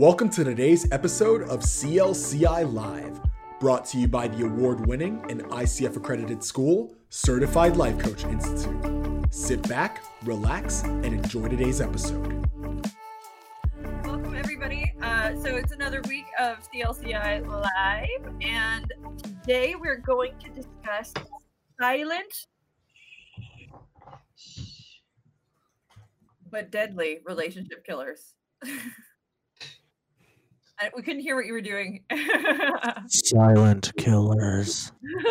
Welcome to today's episode of CLCI Live, brought to you by the award winning and ICF accredited school, Certified Life Coach Institute. Sit back, relax, and enjoy today's episode. Welcome, everybody. Uh, so, it's another week of CLCI Live, and today we're going to discuss silent but deadly relationship killers. I- we couldn't hear what you were doing. Silent killers.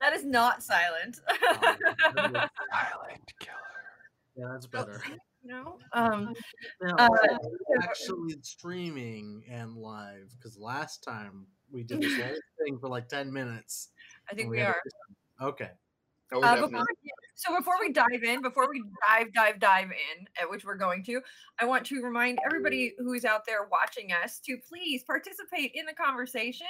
that is not silent. Silent killer. Yeah, that's better. no. Um, Now, Uh, actually streaming and live because last time we did this whole thing for like 10 minutes. I think and we had are. to- Okay. Oh, Uh, before, so before we dive in, before we dive, dive, dive in, at which we're going to, I want to remind everybody who's out there watching us to please participate in the conversation,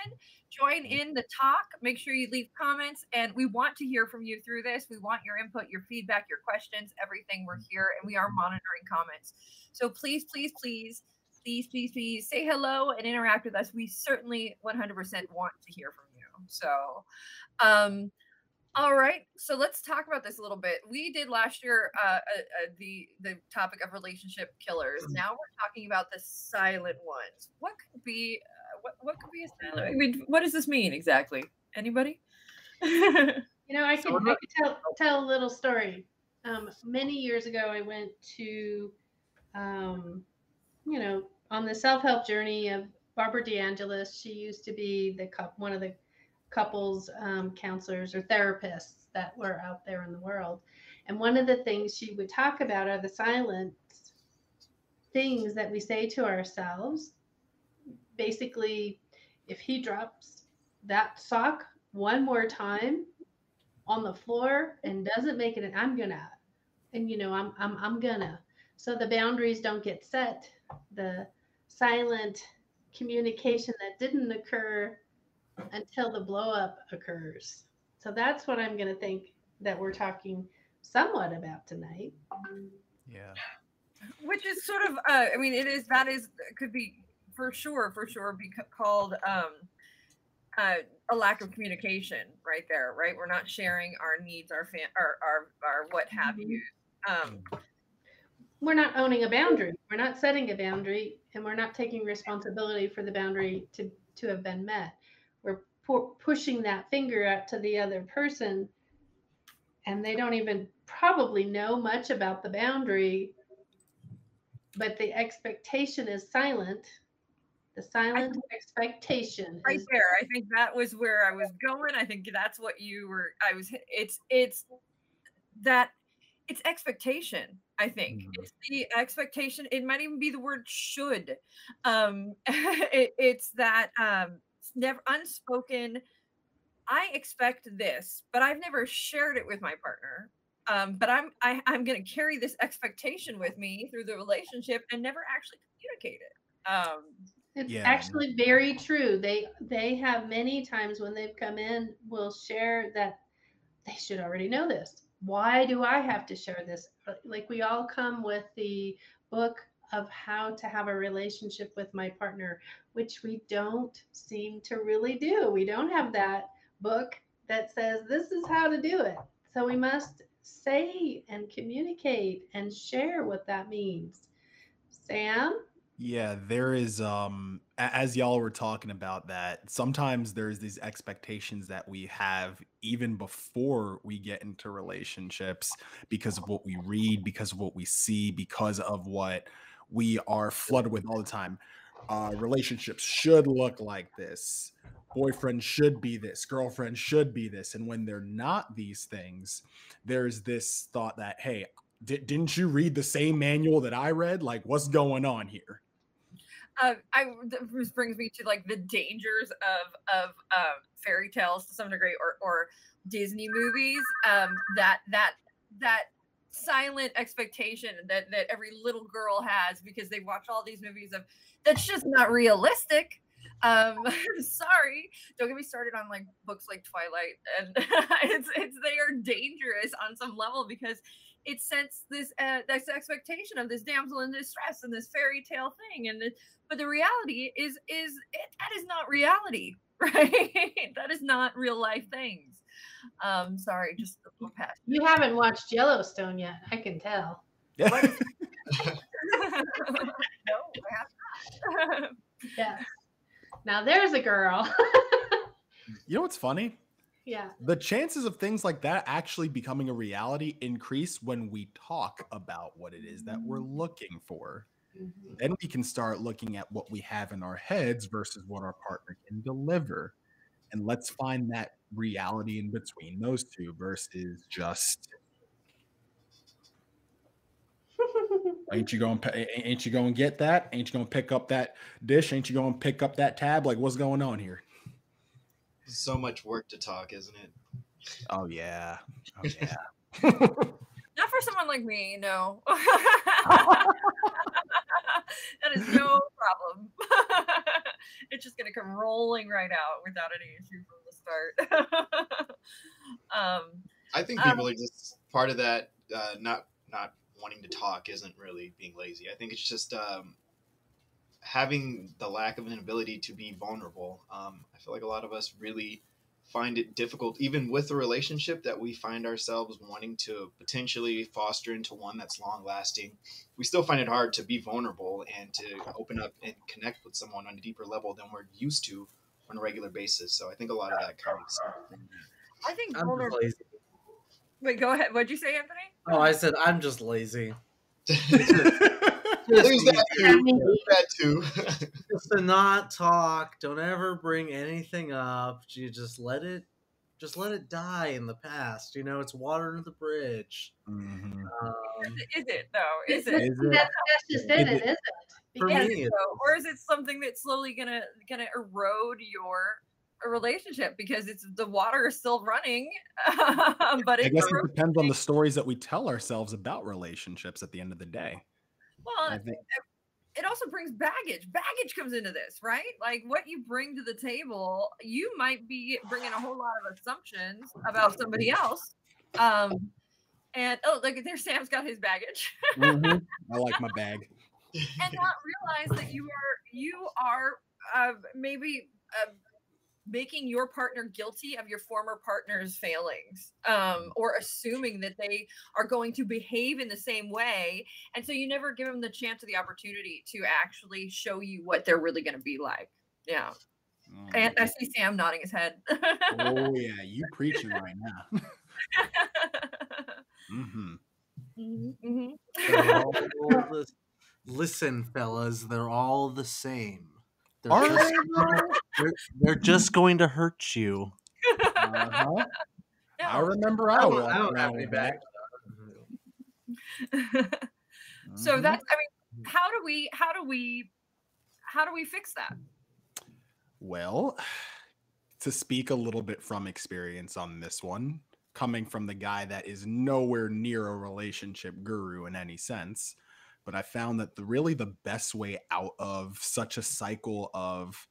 join in the talk, make sure you leave comments, and we want to hear from you through this. We want your input, your feedback, your questions, everything. We're here and we are monitoring comments. So please, please, please, please, please, please say hello and interact with us. We certainly 100% want to hear from you. So, um, all right, so let's talk about this a little bit. We did last year uh, uh, uh, the the topic of relationship killers. Now we're talking about the silent ones. What could be uh, what what could be a silent? I mean, what does this mean exactly? Anybody? You know, I So can, I not- can tell tell a little story. Um, many years ago, I went to, um, you know, on the self help journey of Barbara DeAngelis. She used to be the cup one of the couples um, counselors or therapists that were out there in the world. And one of the things she would talk about are the silent things that we say to ourselves. Basically, if he drops that sock one more time on the floor and doesn't make it, I'm gonna, and you know, I'm I'm I'm gonna. So the boundaries don't get set. The silent communication that didn't occur until the blow up occurs. So that's what I'm gonna think that we're talking somewhat about tonight. Yeah. Which is sort of uh, I mean, it is that is could be for sure for sure be called um, uh, a lack of communication right there, right? We're not sharing our needs, our fan, our our, our what have Mhm. you. Um, We're not owning a boundary. We're not setting a boundary, and we're not taking responsibility for the boundary to to have been met. We're pu- pushing that finger out to the other person, and they don't even probably know much about the boundary, but the expectation is silent. The silent expectation right is there. I think that was where i was going. I think that's what you were i was it's it's that it's expectation i think. Mhm. it's the expectation it might even be the word should. Um it, it's that um it's never unspoken i expect this but i've never shared it with my partner um but i'm I, i'm going to carry this expectation with me through the relationship and never actually communicate it um It's Yeah. actually very true. They they have many times when they've come in will share that they should already know this. Why do I have to share this? Like we all come with the book of how to have a relationship with my partner, which we don't seem to really do. We don't have that book that says this is how to do it. So we must say and communicate and share what that means. Sam? Yeah, there is um as y'all were talking about that, sometimes there's these expectations that we have even before we get into relationships because of what we read, because of what we see, because of what we are flooded with all the time. Uh relationships should look like this. Boyfriend should be this, girlfriend should be this. And when they're not these things, there's this thought that, hey, di- didn't you read the same manual that I read? Like, what's going on here? uh, I this brings me to like the dangers of of um, fairy tales to some degree, or or Disney movies. Um, that that that silent expectation that that every little girl has because they watch all these movies of that's just not realistic. Um, sorry, don't get me started on like books like Twilight, and it's it's they are dangerous on some level because it sets this uh, this expectation of this damsel in distress and this fairy tale thing, and it, but the reality is is it, that is not reality, right? that is not real life things. Um, sorry, just a little past. You haven't watched Yellowstone yet. I can tell. no, I have not. Yeah. Now there's a girl. You know what's funny? yeah. The chances of things like that actually becoming a reality increase when we talk about what it is that we're looking for. Mhm. Then we can start looking at what we have in our heads versus what our partner can deliver. And let's find that reality in between those two versus just ain't you going to ain't you going to get that? Ain't you going to pick up that dish? Ain't you going to pick up that tab? Like what's going on here? so much work to talk, isn't it? Oh yeah. Oh yeah. Not for someone like me, no. that is no problem. it's just gonna come rolling right out without any issue from the start. um, I think Um, people are just part of that. Uh, not not wanting to talk isn't really being lazy. I think it's just um, having the lack of an ability to be vulnerable. Um, I feel like a lot of us really find it difficult, even with a relationship that we find ourselves wanting to potentially foster into one that's long lasting. We still find it hard to be vulnerable and to open up and connect with someone on a deeper level than we're used to on a regular basis. So I think a lot of that comes. I think I'm vulner- lazy. Wait, go ahead. What'd you say, Anthony? Oh, I said I'm just lazy. There's that Yeah, too. that too. just to not talk. Don't ever bring anything up. You just let it, just let it die in the past. You know, it's water under the bridge. Mhm. Um, Is it though? Is It's- it? That's, that's just it, Is it it- isn't. Because- me, Is or is it something that's slowly gonna gonna erode your relationship because it's the water is still running, but I guess it depends on the stories that we tell ourselves about relationships at the end of the day. Well, it also brings baggage. Baggage comes into this, right? Like what you bring to the table, you might be bringing a whole lot of assumptions about somebody else. Um, and oh, look, there's Sam's got his baggage, Mhm. I like my bag. and not realize that you are you are uh, maybe uh, making your partner guilty of your former partner's failings, um, or assuming that they are going to behave in the same way, and so you never give them the chance or the opportunity to actually show you what they're really going to be like. Yeah, and I see Sam nodding his head. oh yeah, you preaching right now. hmm Mhm, mhm. they're all the- listen, fellas, they're all the same. They're Are just, they though? they're, they're just going to hurt you. Uh-huh. I No. remember I, I don't, I don't have around any back. so Mhm. that's i mean how do we how do we how do we fix that Well, to speak a little bit from experience on this one, coming from the guy that is nowhere near a relationship guru in any sense, but I found that the really the best way out of such a cycle of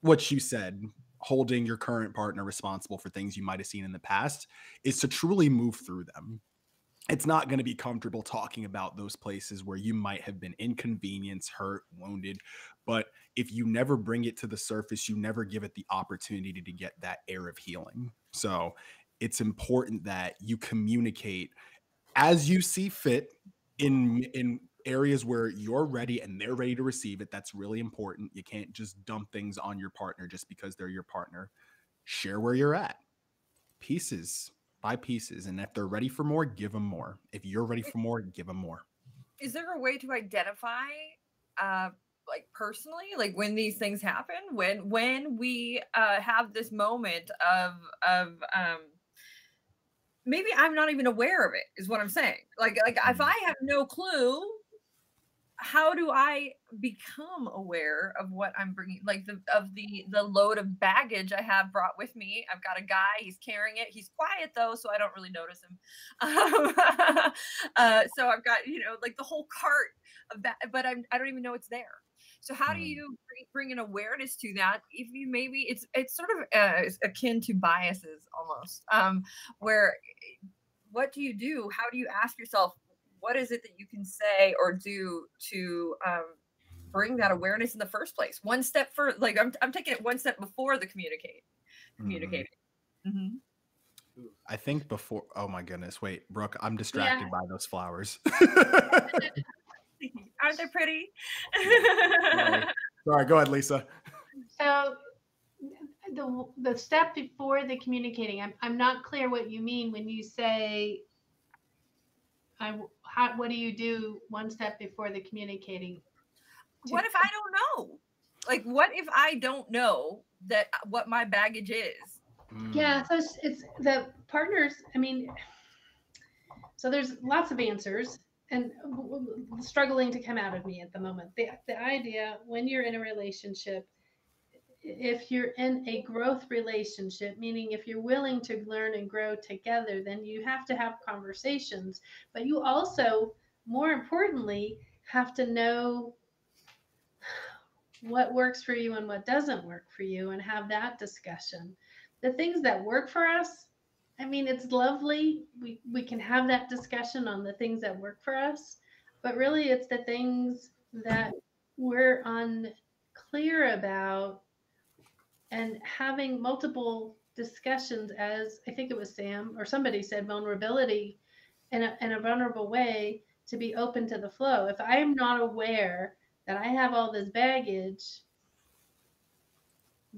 what you said, holding your current partner responsible for things you might have seen in the past, is to truly move through them. It's not going to be comfortable talking about those places where you might have been inconvenienced, hurt, wounded, but if you never bring it to the surface, you never give it the opportunity to get that air of healing. So it's important that you communicate as you see fit in in areas where you're ready and they're ready to receive it. That's really important. You can't just dump things on your partner just because they're your partner. Share where you're at. Pieces by pieces. And if they're ready for more, give them more. If you're ready for more, give them more. is there a way to identify uh like personally like when these things happen when when we uh have this moment of of um maybe i'm not even aware of it is what i'm saying like like if i have no clue how do i become aware of what i'm bringing like the of the the load of baggage i have brought with me i've got a guy he's carrying it he's quiet though so i don't really notice him um, uh, so i've got you know like the whole cart of that but I'm, i don't even know it's there So how do Mm. you bring, bring an awareness to that? If you maybe it's it's sort of uh, akin to biases almost, um, where eh, what do you do? How do you ask yourself what is it that you can say or do to um, bring that awareness in the first place? One step for like I'm I'm taking it one step before the communicate Mhm. communicating. Mhm. I think before. Oh my goodness! Wait, Brooke, I'm distracted by those flowers. Aren't they pretty? Sorry, go ahead, Lisa. So the the step before the communicating, I'm I'm not clear what you mean when you say I how what do you do one step before the communicating? what if I don't know? Like, what if I don't know that uh, what my baggage is? Yeah, Mm. so it's, it's the partners. I mean, so there's lots of answers and w- w- struggling to come out of me at the moment. The, the idea when you're in a relationship, if you're in a growth relationship, meaning if you're willing to learn and grow together, then you have to have conversations. But you also, more importantly, have to know what works for you and what doesn't work for you and have that discussion the things that work for us i mean it's lovely we we can have that discussion on the things that work for us but really it's the things that we're unclear about and having multiple discussions as i think it was sam or somebody said vulnerability in a, in a vulnerable way to be open to the flow if i am not aware that i have all this baggage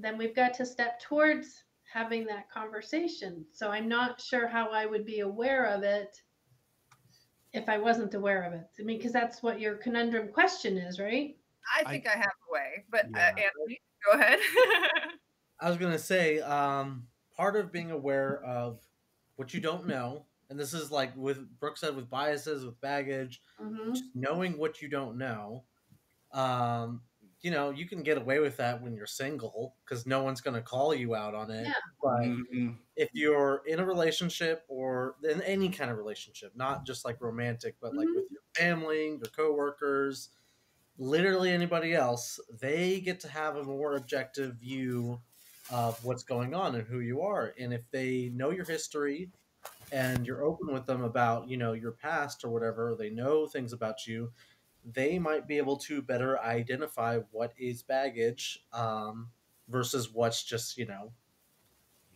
then we've got to step towards having that conversation. So I'm not sure how I would be aware of it if I wasn't aware of it. I mean, because that's what your conundrum question is, right? I I- think I, have a way, but uh, Anthony, go ahead. I was gonna say, um, part of being aware of what you don't know, and this is like with Brooke said, with biases, with baggage, Mm-hmm. just knowing what you don't know. Um, you know, you can get away with that when you're single because no one's gonna call you out on it. Yeah. But Mhm. if you're in a relationship or in any kind of relationship, not just like romantic, but like Mhm. with your family, your coworkers, literally anybody else, they get to have a more objective view of what's going on and who you are. And if they know your history and you're open with them about, you know, your past or whatever, they know things about you, they might be able to better identify what is baggage um, versus what's just, you know,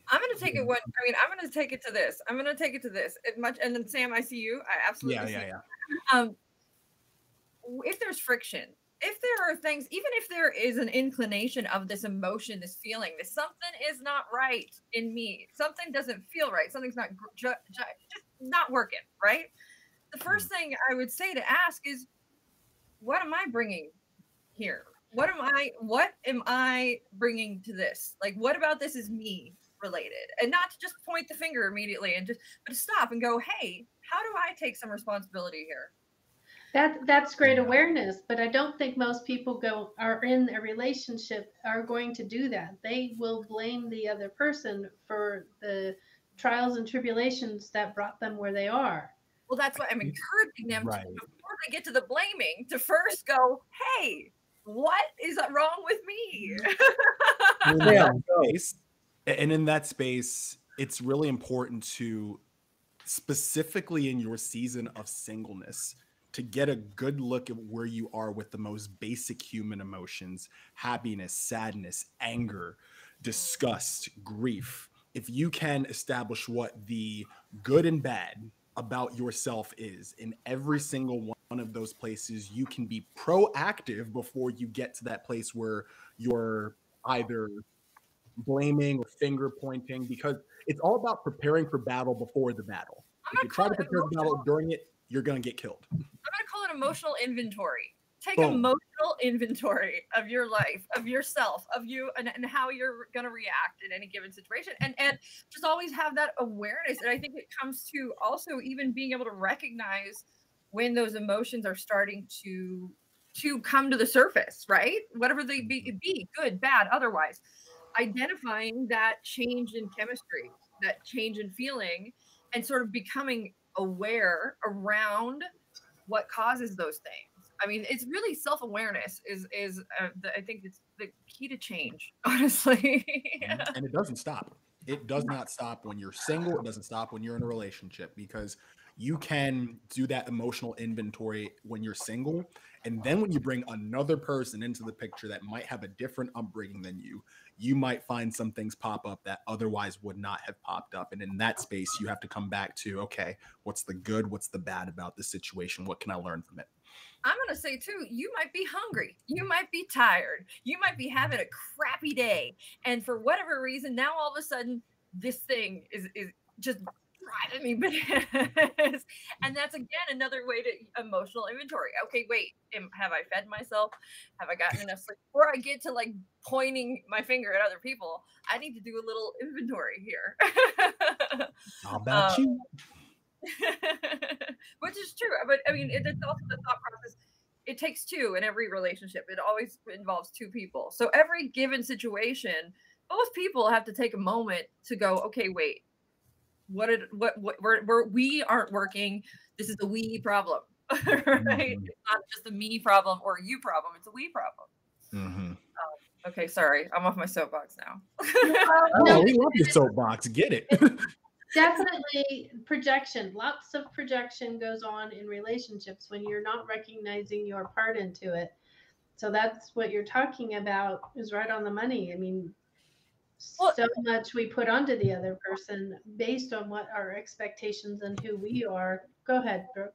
I'm gonna take it one. I mean, I'm gonna take it to this. I'm gonna take it to this. It much, and then Sam, I see you. I absolutely Yeah, see yeah, you. yeah. um w- if there's friction if there are things even if there is an inclination of this emotion this feeling that something is not right in me something doesn't feel right something's not ju- ju- just not working right? The first mm-hmm. thing i would say to ask is what am i bringing here? What am i what am i bringing to this? Like what about this is me related? And not to just point the finger immediately and just but to stop and go hey how do i take some responsibility here That that's great Yeah. awareness, but I don't think most people go are in a relationship are going to do that. They will blame the other person for the trials and tribulations that brought them where they are. Well, that's why I'm encouraging them right. to, before they get to the blaming to first go, hey, what is wrong with me? in that space, and in that space, it's really important to specifically in your season of singleness to get a good look at where you are with the most basic human emotions happiness sadness anger disgust grief if you can establish what the good and bad about yourself is in every single one of those places you can be proactive before you get to that place where you're either blaming or finger pointing because it's all about preparing for battle before the battle. If you try to prepare for battle during it, you're gonna get killed. I'm gonna call it emotional inventory. Take Boom. emotional inventory of your life, of yourself, of you, and, and how you're gonna react in any given situation, and and just always have that awareness. And I think it comes to also even being able to recognize when those emotions are starting to to come to the surface, right? Whatever they be, mm-hmm. be good, bad, otherwise, identifying that change in chemistry, that change in feeling, and sort of becoming aware around what causes those things. I mean, it's really self awareness is is uh, the, I think it's the key to change. Honestly, Mhm. and it doesn't stop. It does not stop when you're single. It doesn't stop when you're in a relationship because you can do that emotional inventory when you're single. And then when you bring another person into the picture that might have a different upbringing than you, you might find some things pop up that otherwise would not have popped up. And in that space, you have to come back to okay, what's the good? What's the bad about the situation? What can I learn from it? I'm gonna say too, you might be hungry, you might be tired, you might be having a crappy day, and for whatever reason, now all of a sudden this thing is is just driving me bananas. and that's again another way to emotional inventory. Okay, wait, am, have I fed myself? Have I gotten enough sleep? Before I get to like pointing my finger at other people, I need to do a little inventory here. How about Um, you? which is true but i mean it, it's also the thought process it takes two in every relationship it always involves two people so every given situation both people have to take a moment to go okay wait what did what what we're, we're we aren't working this is a we problem right Mhm. it's not just a me problem or a you problem it's a we problem Mhm. okay sorry i'm off my soapbox now Oh, no, we love your soapbox. Get it. definitely projection. Lots of projection goes on in relationships when you're not recognizing your part into it. So that's what you're talking about is right on the money. I mean, Well- so much we put onto the other person based on what our expectations and who we are. Go ahead, Brooke.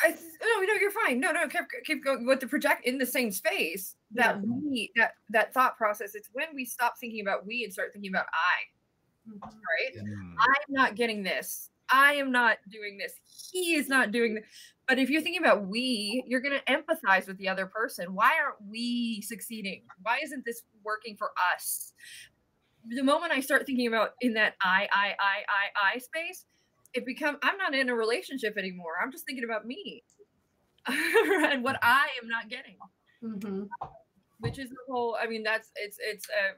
I no, no, you're fine. No, no, keep keep going with the project in the same space. That we that that thought process. It's when we stop thinking about we and start thinking about I. Mhm. Right? Mm. I'm not getting this. I am not doing this. He is not doing this. But if you're thinking about we, you're going to empathize with the other person. Why aren't we succeeding? Why isn't this working for us? The moment I start thinking about in that I, I, I, I, I space, it become I'm not in a relationship anymore. I'm just thinking about me and what I am not getting Mhm. which is the whole i mean that's it's it's uh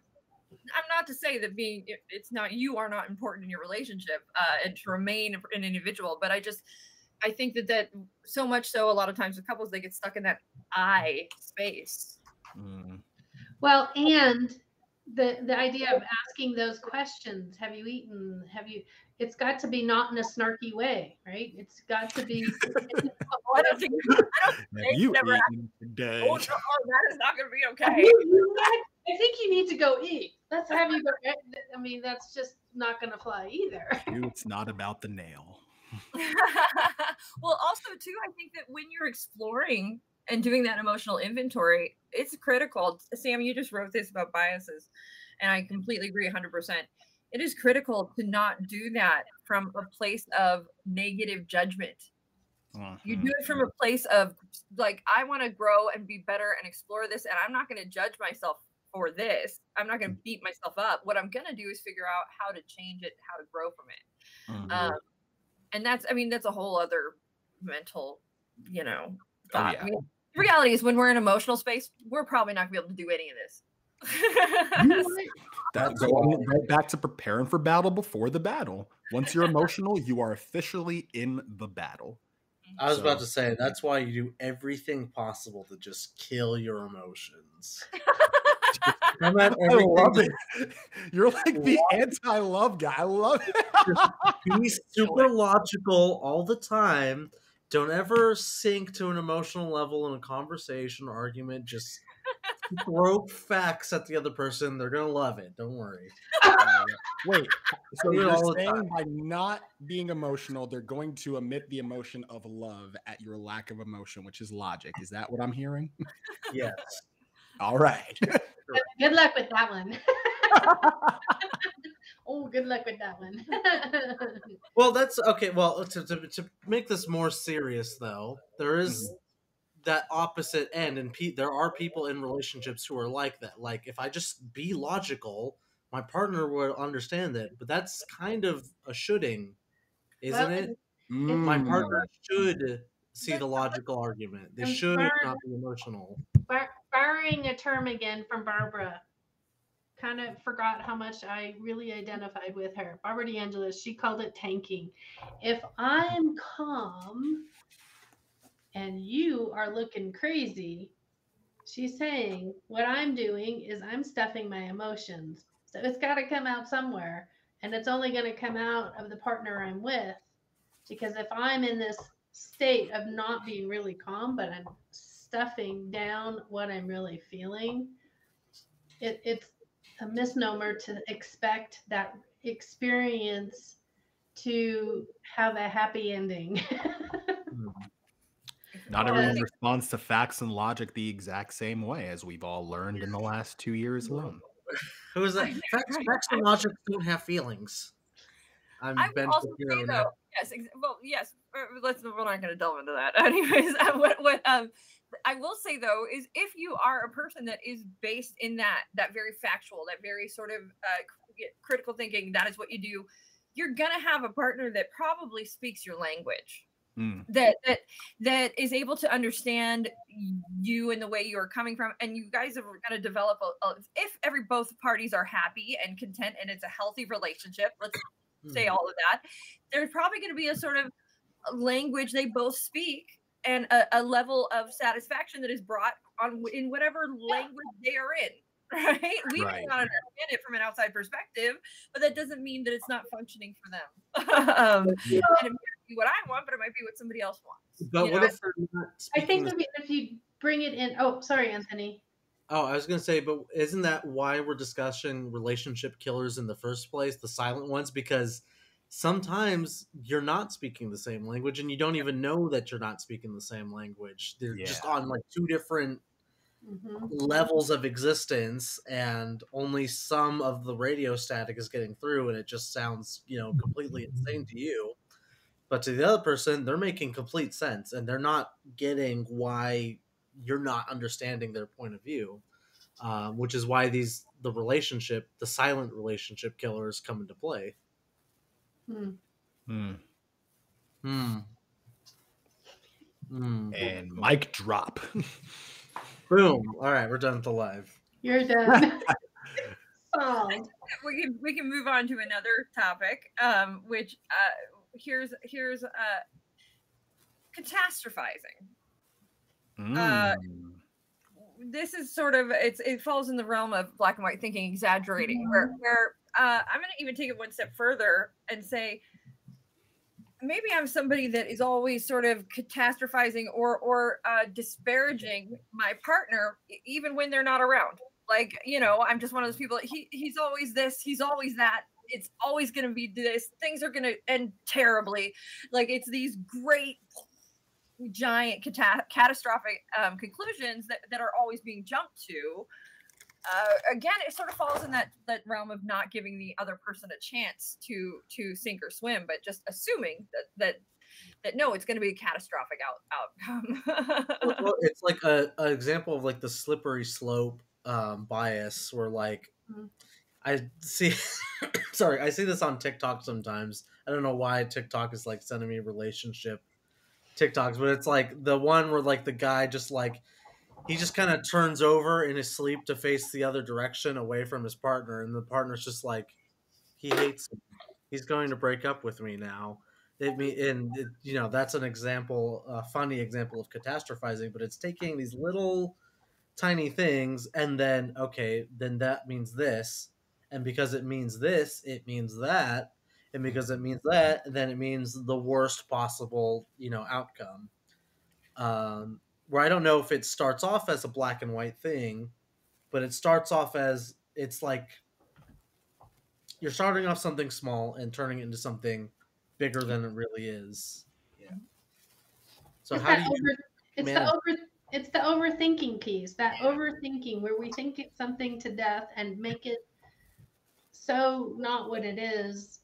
i'm not to say that being it- it's not you are not important in your relationship uh and to remain an individual but i just i think that that so much so a lot of times with couples they get stuck in that i space Mm. Well, and the the idea of asking those questions, have you eaten? Have you it's got to be not in a snarky way, right? It's got to be oh, i don't think Have They've you never eaten today? oh, no, oh, that is not going to be okay you- you guys- I think you need to go eat. Let's have you go. I mean, that's just not going to fly either. You, it's not about the nail. well also too i think that when you're exploring and doing that emotional inventory it's critical. Sam you just wrote this about biases and i completely agree 100% it is critical to not do that from a place of negative judgment. You Mhm. do it from a place of like i want to grow and be better and explore this and i'm not going to judge myself for this. I'm not going to beat myself up. What i'm going to do is figure out how to change it how to grow from it. Mhm. um, and that's i mean that's a whole other mental you know Oh, yeah. I mean, reality is when we're in emotional space we're probably not going to be able to do any of this That going right back to preparing for battle before the battle. Once you're emotional, you are officially in the battle. I was about to say that's why you do everything possible to just kill your emotions. Matter I love it. You're like the anti-love guy. I love it. be super logical all the time. Don't ever sink to an emotional level in a conversation or argument. Just throw facts at the other person. They're gonna love it. Don't worry. Wait, so you're saying by not being emotional, they're going to emit the emotion of love at your lack of emotion, which is logic. Is that what I'm hearing? Yes. All right. Good luck with that one. oh, good luck with that one. Well, that's okay. Well, to, to, to make this more serious, though, there is that opposite end, and pe- there are people in relationships who are like that. Like, if I just be logical, my partner would understand it. But that's kind of a shoulding, isn't Well, it? My Mm. partner should see the logical argument. They should not be emotional. Borrowing a term again from Barbara, kind of forgot how much I really identified with her. Barbara DeAngelis, she called it tanking. If I'm calm, and you are looking crazy, she's saying, What I'm doing is I'm stuffing my emotions. So it's got to come out somewhere. And it's only going to come out of the partner I'm with. Because if I'm in this state of not being really calm, but I'm stuffing down what I'm really feeling, it, it's a misnomer to expect that experience to have a happy ending. Hmm. Not everyone responds to facts and logic the exact same way, as we've all learned in the last two years alone. Who is that? Facts, facts and logic don't have feelings. I'm I Ben will also Shapiro say though, yes, ex- well, yes. Let's. We're not going to delve into that. Anyways, uh, what what um, I will say though is if you are a person that is based in that that very factual, that very sort of uh, critical thinking, that is what you do. You're gonna have a partner that probably speaks your language. Mm. that that that is able to understand you and the way you are coming from and you guys are going to develop a, a if every both parties are happy and content and it's a healthy relationship let's say Mhm. all of that there's probably going to be a sort of language they both speak and a, a level of satisfaction that is brought on in whatever language they are in right we Right. may not understand it from an outside perspective but that doesn't mean that it's not functioning for them um, and it may not be what i want but it might be what somebody else wants But what know? if I think the if you bring it in, oh, sorry, Anthony. Oh, I was gonna say, but isn't that why we're discussing relationship killers in the first place, the silent ones? Because sometimes you're not speaking the same language, and you don't even know that you're not speaking the same language. They're just on like two different hmm levels of existence, and only some of the radio static is getting through, and it just sounds, you know, completely insane to you. But to the other person, they're making complete sense, and they're not getting why you're not understanding their point of view, um, which is why these the relationship, the silent relationship killers, come into play. Hmm. Mm. Hmm. Hmm. And mic drop. Boom. All right, we're done with the live. You're done. Solved. we can we can move on to another topic um which uh here's here's uh catastrophizing Uh, Mm. this is sort of it's it falls in the realm of black and white thinking exaggerating where where uh i'm going to even take it one step further and say maybe i'm somebody that is always sort of catastrophizing or or uh disparaging my partner even when they're not around. Like you know i'm just one of those people he he's always this he's always that it's always going to be this things are going to end terribly. Like it's these great giant cata- catastrophic um, conclusions that, that are always being jumped to uh, again it sort of falls in that that realm of not giving the other person a chance to to sink or swim but just assuming that that that no it's going to be a catastrophic out, outcome well, it's like a, an example of like the slippery slope um, bias, where like Mhm. I see. sorry, I see this on TikTok sometimes. I don't know why TikTok is like sending me relationship TikToks, but it's like the one where like the guy just like he just kind of turns over in his sleep to face the other direction away from his partner, and the partner's just like he hates. He's going to break up with me now. It me and it, you know that's an example, a funny example of catastrophizing, but it's taking these little tiny things and then okay, then that means this, and because it means this, it means that, and because it means that, then it means the worst possible you know outcome. Um, where I don't know if it starts off as a black and white thing, but it starts off as it's like you're starting off something small and turning it into something bigger than it really is. Yeah. So it's how do you? over, it's manage- the over it's the overthinking piece that overthinking where we think it's something to death and make it so not what it is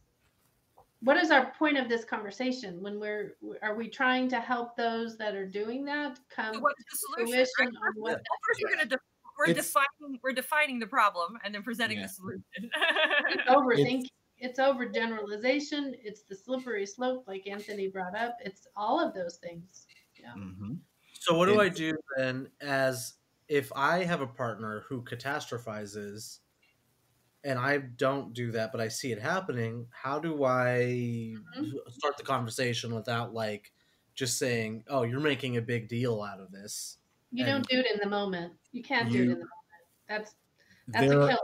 what is our point of this conversation? When we're are we trying to help those that are doing that come So what's the solution right? on what Well, first we're going to we're It's- defining we're defining the problem and then presenting Yeah. the solution. It's overthinking it's overgeneralization it's the slippery slope like anthony brought up. It's all of those things. Mhm. So what do I do then as if I have a partner who catastrophizes and I don't do that but I see it happening, how do I Mhm. start the conversation without like just saying, "Oh, you're making a big deal out of this." You And- don't do it in the moment. You can't do it in the moment. That's that's There- a killer.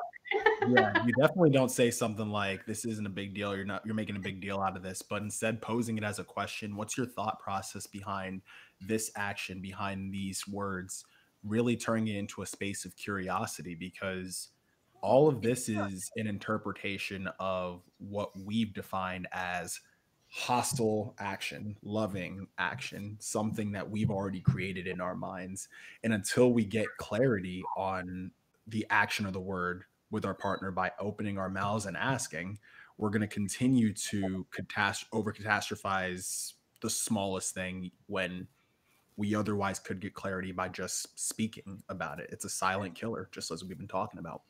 yeah, you definitely don't say something like this isn't a big deal. You're not you're making a big deal out of this, but instead posing it as a question. What's your thought process behind this action, behind these words? Really turning it into a space of curiosity because all of this is an interpretation of what we've defined as hostile action, loving action, something that we've already created in our minds. And until we get clarity on the action of the word with our partner by opening our mouths and asking, we're going to continue to catast- over catastrophize the smallest thing when we otherwise could get clarity by just speaking about it. It's a silent killer, just as we've been talking about.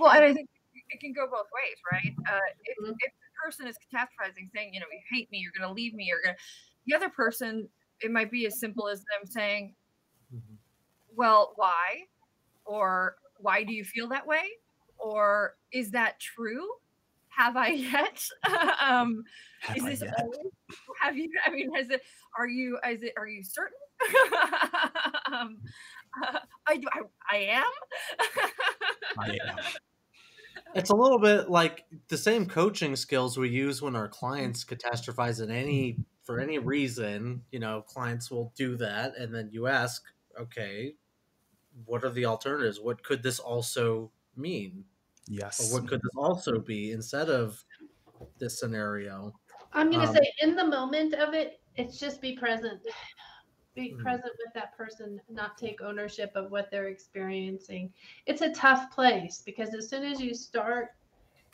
Well, and I think it can go both ways, right? Uh, if, Mhm. if the person is catastrophizing, saying, you know, you hate me, you're going to leave me, you're going to, the other person, it might be as simple as them saying, well, why? Or why do you feel that way? Or is that true? Have I yet? um, Have is I this yet? always, have you, I mean, has it, are you, is it, are you certain? um, uh, I do, I, I am. I am. It's a little bit like the same coaching skills we use when our clients catastrophize in any for any reason. You know, clients will do that, and then you ask, okay, what are the alternatives? What could this also mean, Yes. or what could this also be instead of this scenario? I'm gonna Um, say in the moment of it, it's just be present. Be Mhm. present with that person, not take ownership of what they're experiencing. It's a tough place because as soon as you start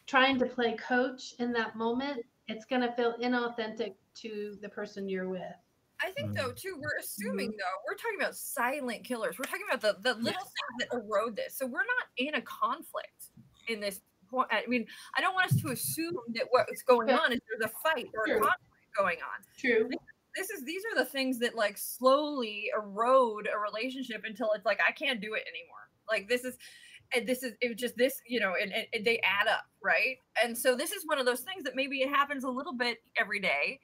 trying to play coach in that moment, it's gonna feel inauthentic to the person you're with. I think though too, we're assuming though, we're talking about silent killers. We're talking about the, the little things that erode this. So we're not in a conflict in this point. I mean, I don't want us to assume that what's going on is there's a fight or a conflict going on. True. This is these are the things that like slowly erode a relationship until it's like I can't do it anymore. Like this is and this is it just this, you know, and, and, and they add up, right? And so this is one of those things that maybe it happens a little bit every day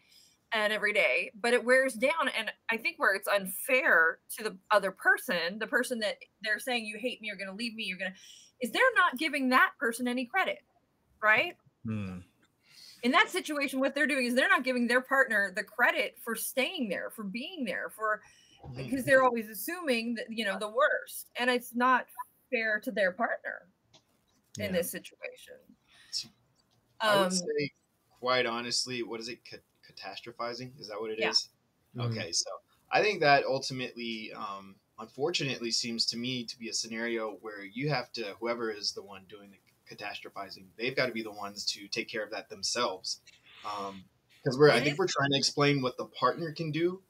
and every day, but it wears down. And I think where it's unfair to the other person, the person that they're saying you hate me, you're gonna leave me, you're gonna is they're not giving that person any credit, right? Hmm. In that situation, what they're doing is they're not giving their partner the credit for staying there, for being there, for because they're always assuming that you know the worst, and it's not fair to their partner in Yeah. this situation. I would Um, say, quite honestly, what is it? Ca- catastrophizing? Is that what it is? Yeah. Mhm. Okay, so I think that ultimately, um, unfortunately, seems to me to be a scenario where you have to, whoever is the one doing the catastrophizing, they've got to be the ones to take care of that themselves. Because we're, I think we're trying to explain what the partner can do.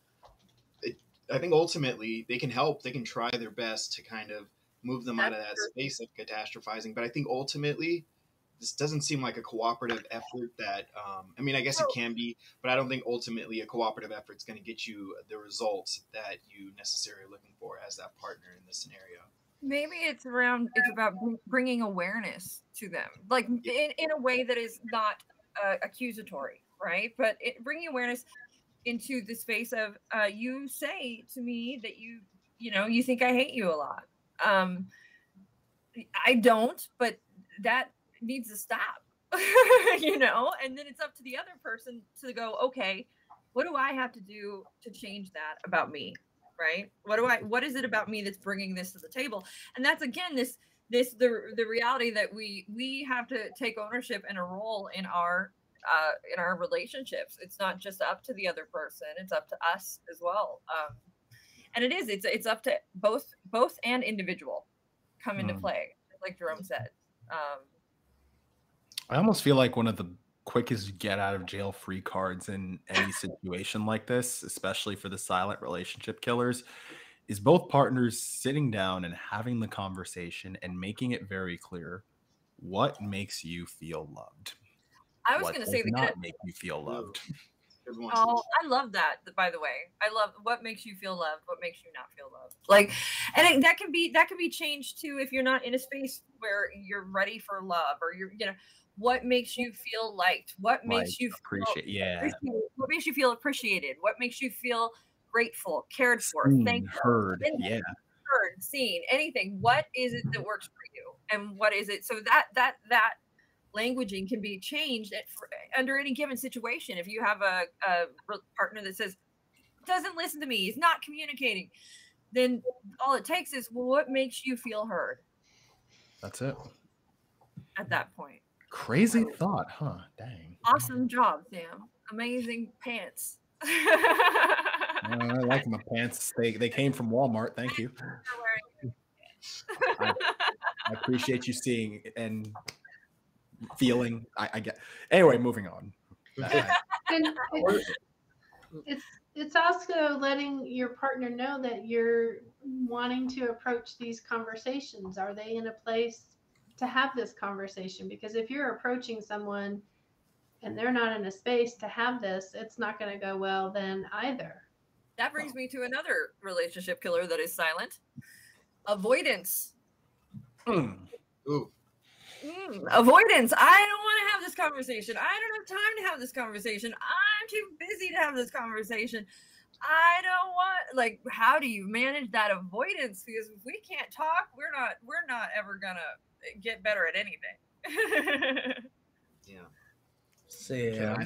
It, I think ultimately they can help. They can try their best to kind of move them out of that true. space of catastrophizing. But I think ultimately, this doesn't seem like a cooperative effort that um, i mean i guess it can be but i don't think ultimately a cooperative effort is going to get you the results that you necessarily are looking for as that partner in this scenario maybe it's around it's about bringing awareness to them, like in, in a way that is not uh, accusatory, right? But it, bringing awareness into the space of uh, you say to me that you you know you think I hate you a lot. Um, I don't, but that needs to stop, you know. And then it's up to the other person to go, okay, what do I have to do to change that about me? Right? What do I? What is it about me that's bringing this to the table? And that's again this this the the reality that we we have to take ownership and a role in our uh, in our relationships. It's not just up to the other person; it's up to us as well. Um, and it is. It's it's up to both both and individual come into Mm. play, like Jerome said. Um, I almost feel like one of the quickest get out of jail free cards in any situation like this, especially for the silent relationship killers, is both partners sitting down and having the conversation and making it very clear what makes you feel loved. I was going to say does the not make you feel loved. Oh, I love that. By the way, I love what makes you feel loved. What makes you not feel loved? Like, and it, that can be that can be changed too if you're not in a space where you're ready for love or you're you know what makes you feel liked. What makes Like, you feel appreciate yeah. appreciated? What makes you feel appreciated? What makes you feel grateful, cared for, Seen, thankful, heard. and Yeah. heard, seen, anything. What is it that works for you, and what is it? So that that that languaging can be changed at, for, under any given situation. If you have a, a partner that says doesn't listen to me, he's not communicating, then all it takes is well, what makes you feel heard That's it. at that point. Crazy thought, huh? Dang. Awesome job, Sam. Amazing pants. Uh, I like my pants. They they came from Walmart. Thank you. I appreciate you seeing and feeling. I, I get. Anyway, moving on. And it's, it's it's also letting your partner know that you're wanting to approach these conversations. Are they in a place to have this conversation? Because if you're approaching someone and they're not in a space to have this, it's not going to go well then either. That brings me to another relationship killer that is silent. Avoidance. Hmm. Ooh, Mm, avoidance. I don't want to have this conversation. I don't have time to have this conversation. I'm too busy to have this conversation. I don't want like how do you manage that avoidance? Because if we can't talk, we're not we're not ever gonna get better at anything. yeah. See, Can I,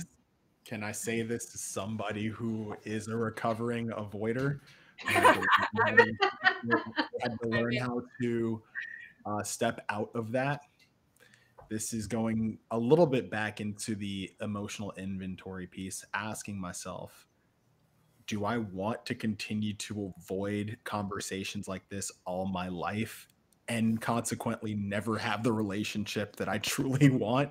can I say this to somebody who is a recovering avoider? I had to learn- had to learn how to uh, step out of that. This is going a little bit back into the emotional inventory piece, asking myself, do I want to continue to avoid conversations like this all my life and consequently never have the relationship that I truly want?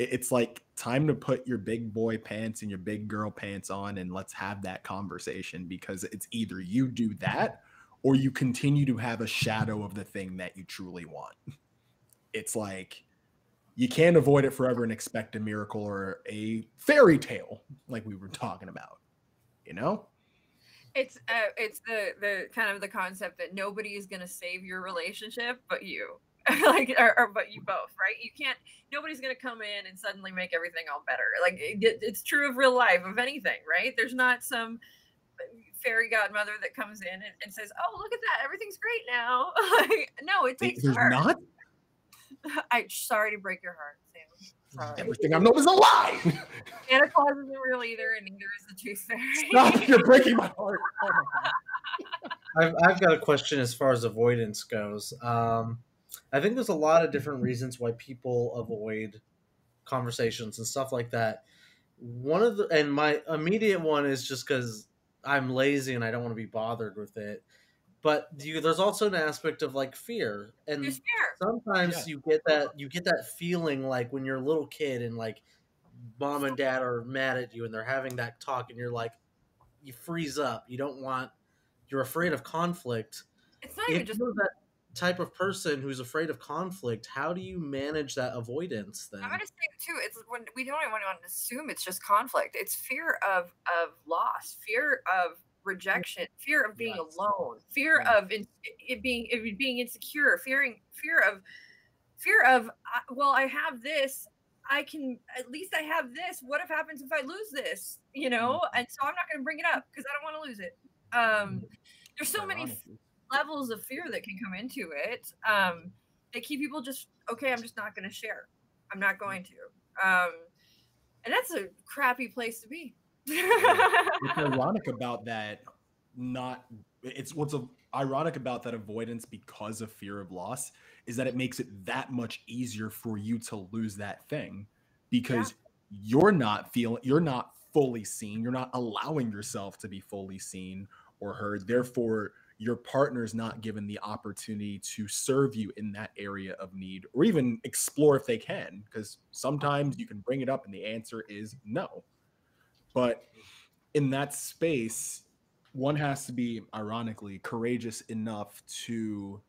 it's like time to put your big boy pants and your big girl pants on and let's have that conversation because it's either you do that or you continue to have a shadow of the thing that you truly want. It's like you can't avoid it forever and expect a miracle or a fairy tale like we were talking about. You know? It's uh, it's the the kind of the concept that nobody is gonna save your relationship but you. like or, or but you both right? You can't nobody's gonna come in and suddenly make everything all better. Like it, it's true of real life of anything right? There's not some fairy godmother that comes in and, and says oh look at that everything's great now. Like no it takes There's not i'm sorry to break your heart sorry everything I know is a lie. santa claus isn't real either and neither is the tooth fairy Stop, you're breaking my heart. Oh my God. I've, I've got a question as far as avoidance goes. Um, I think there's a lot of different reasons why people avoid conversations and stuff like that. One of the and my immediate one is just because I'm lazy and I don't want to be bothered with it. But you, there's also an aspect of like fear, and fear sometimes Yeah. you get that you get that feeling like when you're a little kid and like mom and dad are mad at you and they're having that talk and you're like you freeze up you don't want you're afraid of conflict it's not even just you're that type of person who's afraid of conflict how do you manage that avoidance then I'm gonna say too. It's when we don't even want to assume it's just conflict. It's fear of of loss, fear of rejection, fear of being Yes. alone, fear Yeah. of in, it being it being insecure, fearing fear of fear of uh, well, I have this. I can at least I have this. What if happens if I lose this? You know, and so I'm not going to bring it up because I don't want to lose it. Um, there's so many Ironically. levels of fear that can come into it um, that keep people just okay i'm just not going to share i'm not going to um, and that's a crappy place to be what's ironic about that not it's what's a, ironic about that avoidance because of fear of loss is that it makes it that much easier for you to lose that thing because you're not feeling you're not fully seen you're not allowing yourself to be fully seen or heard. Therefore your partner's not given the opportunity to serve you in that area of need or even explore if they can because sometimes you can bring it up and the answer is no but in that space, one has to be, ironically, courageous enough to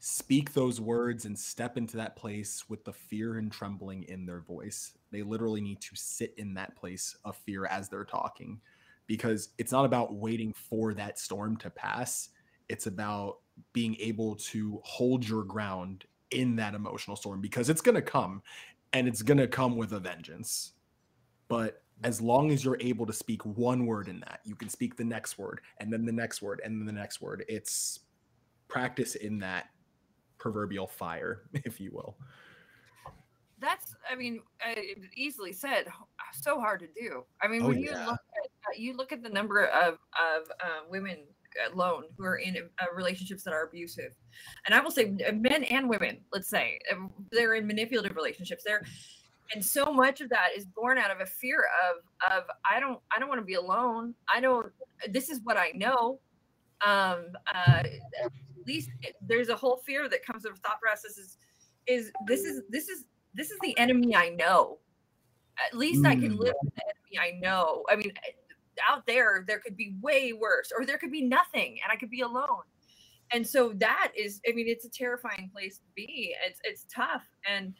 speak those words and step into that place with the fear and trembling in their voice. They literally need to sit in that place of fear as they're talking because it's not about waiting for that storm to pass. It's about being able to hold your ground in that emotional storm because it's going to come and it's going to come with a vengeance. But as long as you're able to speak one word in that you can speak the next word and then the next word and then the next word it's practice in that proverbial fire if you will That's, I mean, uh, easily said. So hard to do. I mean, Oh, when you look at uh, you look at the number of of uh, women alone who are in uh, relationships that are abusive, and I will say uh, men and women. Let's say uh, they're in manipulative relationships. They're and so much of that is born out of a fear of of I don't I don't want to be alone. I don't. This is what I know. Um, uh, at least it- there's a whole fear that comes of thought processes is is this is this is this is the enemy I know. At least I can Mm. live with the enemy I know. I mean, eh, out there there could be way worse, or there could be nothing, and I could be alone. And so that is, I mean, it's a terrifying place to be. It's it's tough, and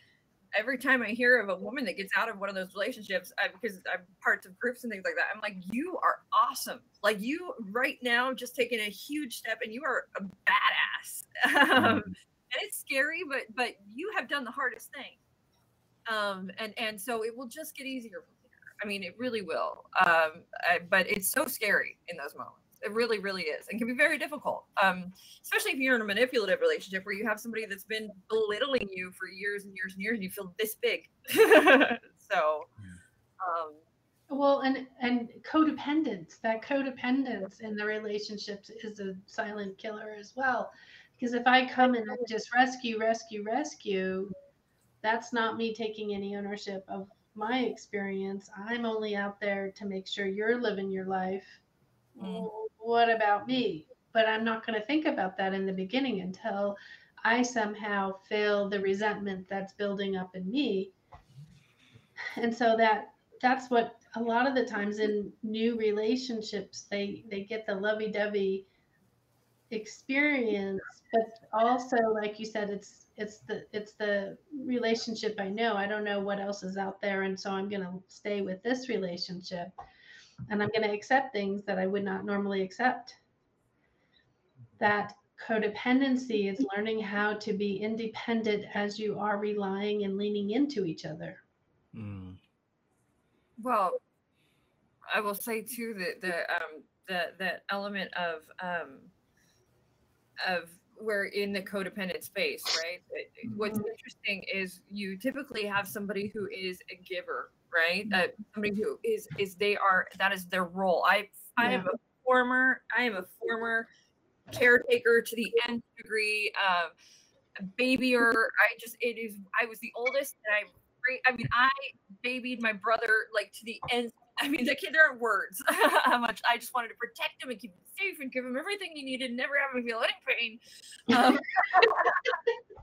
every time I hear of a woman that gets out of one of those relationships, I, because I'm parts of groups and things like that, I'm like, you are awesome. Like you right now, just taking a huge step, and you are a badass. um, and it's scary, but but you have done the hardest thing. Um, and and so it will just get easier from here. I mean, it really will. Um, I, but it's so scary in those moments. It really, really is, and can be very difficult. Um, especially if you're in a manipulative relationship where you have somebody that's been belittling you for years and years and years, and you feel this big. so, um, Well, and and codependence, that codependence in the relationships is a silent killer as well. Because if I come and I just rescue, rescue, rescue, that's not me taking any ownership of my experience. I'm only out there to make sure you're living your life. Mm. What about me? But I'm not going to think about that in the beginning until I somehow feel the resentment that's building up in me. And so that that's what a lot of the times in new relationships they they get the lovey-dovey experience but also like you said it's it's the it's the relationship i know i don't know what else is out there and so i'm going to stay with this relationship and i'm going to accept things that i would not normally accept that codependency is learning how to be independent as you are relying and leaning into each other Mm. Well, I will say too that the um the that element of um of we're in the codependent space, right? It- it- What's Mhm. interesting is you typically have somebody who is a giver, right? Uh, somebody who is is they are that is their role. I I am a former I am a former caretaker to the nth degree. Um, a babyer. I just it is. I was the oldest, and I. I mean, I babied my brother like to the end. I mean, the kid, there aren't words how much I just wanted to protect him and keep him safe and give him everything he needed, and never have him feel any pain. Um,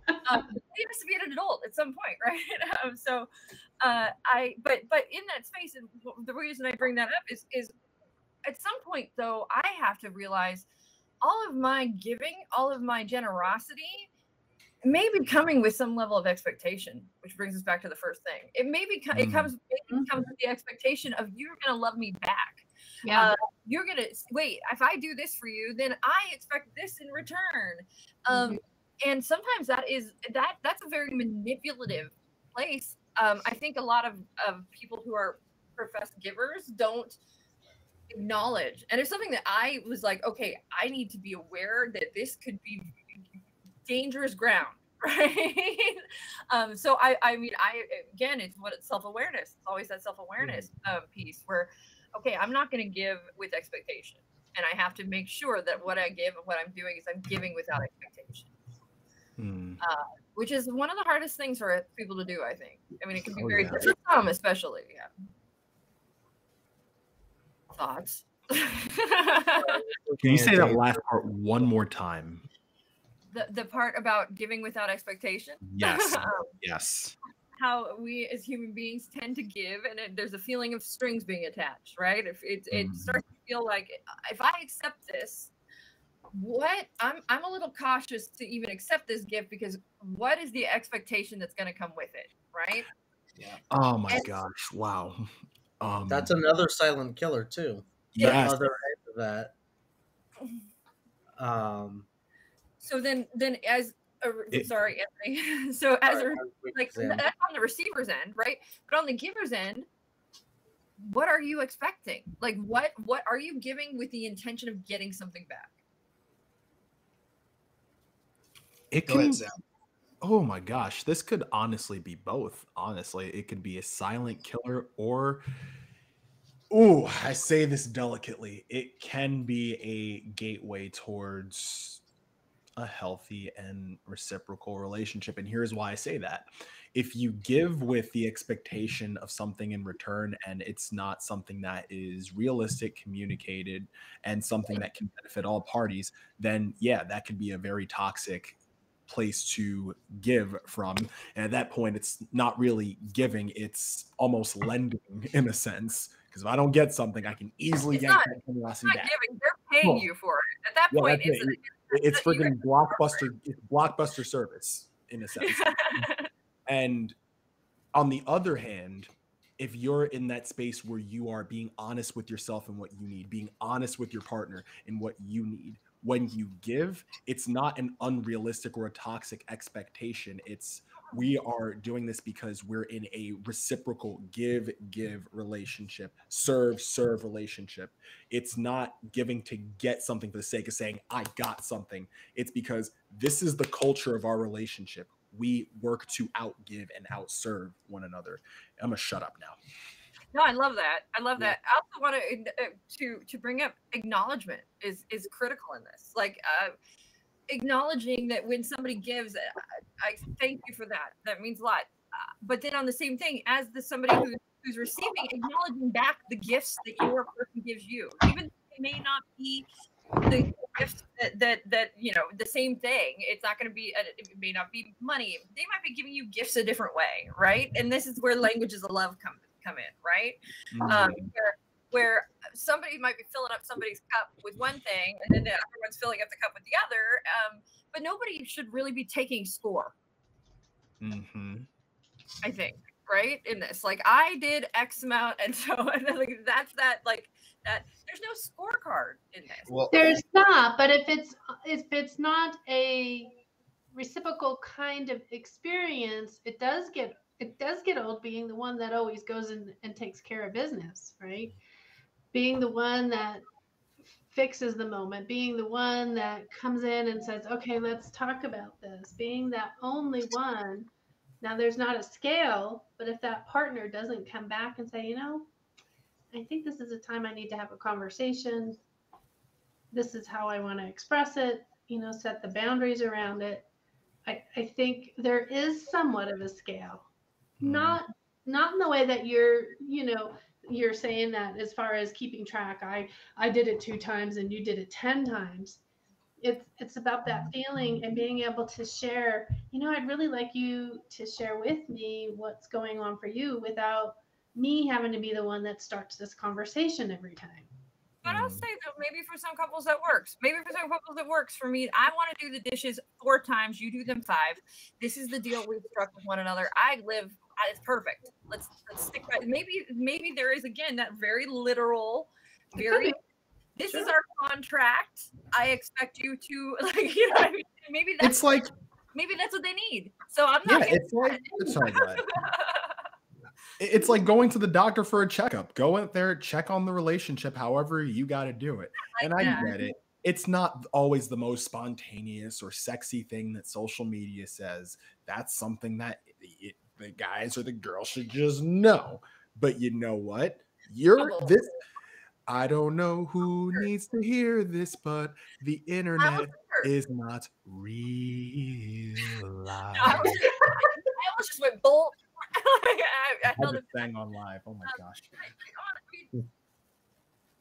um, he has to be an adult at some point, right? Um, so, uh, I, but, but in that space, and the reason I bring that up is, is at some point though, I have to realize all of my giving, all of my generosity may be coming with some level of expectation, which brings us back to the first thing. It may be, co- it Mm. comes, it comes with the expectation of you're going to love me back. yeah Uh, you're going to wait. If I do this for you, then I expect this in return. Um, and sometimes that is that that's a very manipulative place. Um, I think a lot of, of people who are professed givers don't acknowledge, and it's something that I was like, okay, I need to be aware that this could be dangerous ground, right? um, so I, I mean, I again, it's what it's self awareness. It's always that self awareness uh, piece where, okay, I'm not going to give with expectation, and I have to make sure that what I give and what I'm doing is I'm giving without expectation Mm. Which is one of the hardest things for people to do. I think. I mean, it can be Oh, very yeah. for some, especially. Yeah. Thoughts. Can you say that last part one more time? the the part about giving without expectation. Yes. Um, Yes. how we as human beings tend to give, and it, there's a feeling of strings being attached, right? If it it Mhm. starts to feel like if I accept this, what I'm I'm a little cautious to even accept this gift because what is the expectation that's going to come with it, right? Yeah. Oh my And- gosh! Wow. Um, That's another silent killer too. The yes. other end of that. Um, So then, then as a, It- sorry, Anthony. So as a sorry, I like exam. that's on the receiver's end, right? But on the giver's end, what are you expecting? Like what what are you giving with the intention of getting something back? It Go ahead, can Sam. Oh my gosh, this could honestly be both. Honestly, it could be a silent killer or oh, I say this delicately. It can be a gateway towards a healthy and reciprocal relationship. And here's why I say that. If you give with the expectation of something in return and it's not something that is realistic, communicated, and something that can benefit all parties, then yeah, that could be a very toxic place to give from. And at that point, it's not really giving, it's almost lending in a sense. Because if I don't get something, I can easily It's get not- that It's generosity not back. giving, they're paying Well, you for it. At that yeah, point, it's, it. It's you freaking blockbuster, it's blockbuster service in a sense. And on the other hand, if you're in that space where you are being honest with yourself and what you need, being honest with your partner and what you need, when you give, it's not an unrealistic or a toxic expectation. It's we are doing this because we're in a reciprocal give give relationship, serve serve relationship. It's not giving to get something for the sake of saying, I got something. It's because this is the culture of our relationship. We work to outgive and outserve one another. I'm gonna shut up now. No, I love that. I love Yeah. that. I also want to uh, to to bring up acknowledgement is is critical in this. Like uh, acknowledging that when somebody gives, uh, I, I thank you for that. That means a lot. Uh, but then on the same thing, as the somebody who, who's receiving, acknowledging back the gifts that your person gives you, even though they may not be the gifts that, that that you know the same thing. It's not going to be. uh, It may not be money. They might be giving you gifts a different way, right? And this is where languages of love come come in, right? um, where where somebody might be filling up somebody's cup with one thing and then the other one's filling up the cup with the other um, but nobody should really be taking score. Hmm i think right? In this like i did x amount and so and then, like that's that like that there's no scorecard in this. Well, There's not, but if it's if it's not a reciprocal kind of experience, it does get it does get old being the one that always goes in and takes care of business, right? Being the one that fixes the moment, being the one that comes in and says, "Okay, let's talk about this." Being that only one. Now there's not a scale, but if that partner doesn't come back and say, "You know, I think this is a time I need to have a conversation. This is how I want to express it, you know, set the boundaries around it. I, I think there is somewhat of a scale. Mhm. Not not in the way that you're, you know, you're saying that as far as keeping track. I I did it two times and you did it ten times. It's it's about that feeling and being able to share, you know, I'd really like you to share with me what's going on for you without me having to be the one that starts this conversation every time. But I'll Mm. say that maybe for some couples that works. Maybe for some couples that works. For me, I want to do the dishes four times. You do them five. This is the deal we've struck with one another. I live. I- It's perfect. Let's let's stick by. Maybe maybe there is again that very literal, very. This is our contract. I expect you to like you know. What I mean? Maybe that's It's like maybe that's what they need. So I'm not. yeah, it's like it's all right. It- It's like going to the doctor for a checkup. Go out there, check on the relationship, however you got to do it. and I get it. It's not always the most spontaneous or sexy thing that social media says. That's something that it, the guys or the girls should just know. But you know what? You're this. I don't know who needs to hear this, but the internet is not real. I almost, I almost just went bolt. I, I I it bang on live. Oh my um, gosh.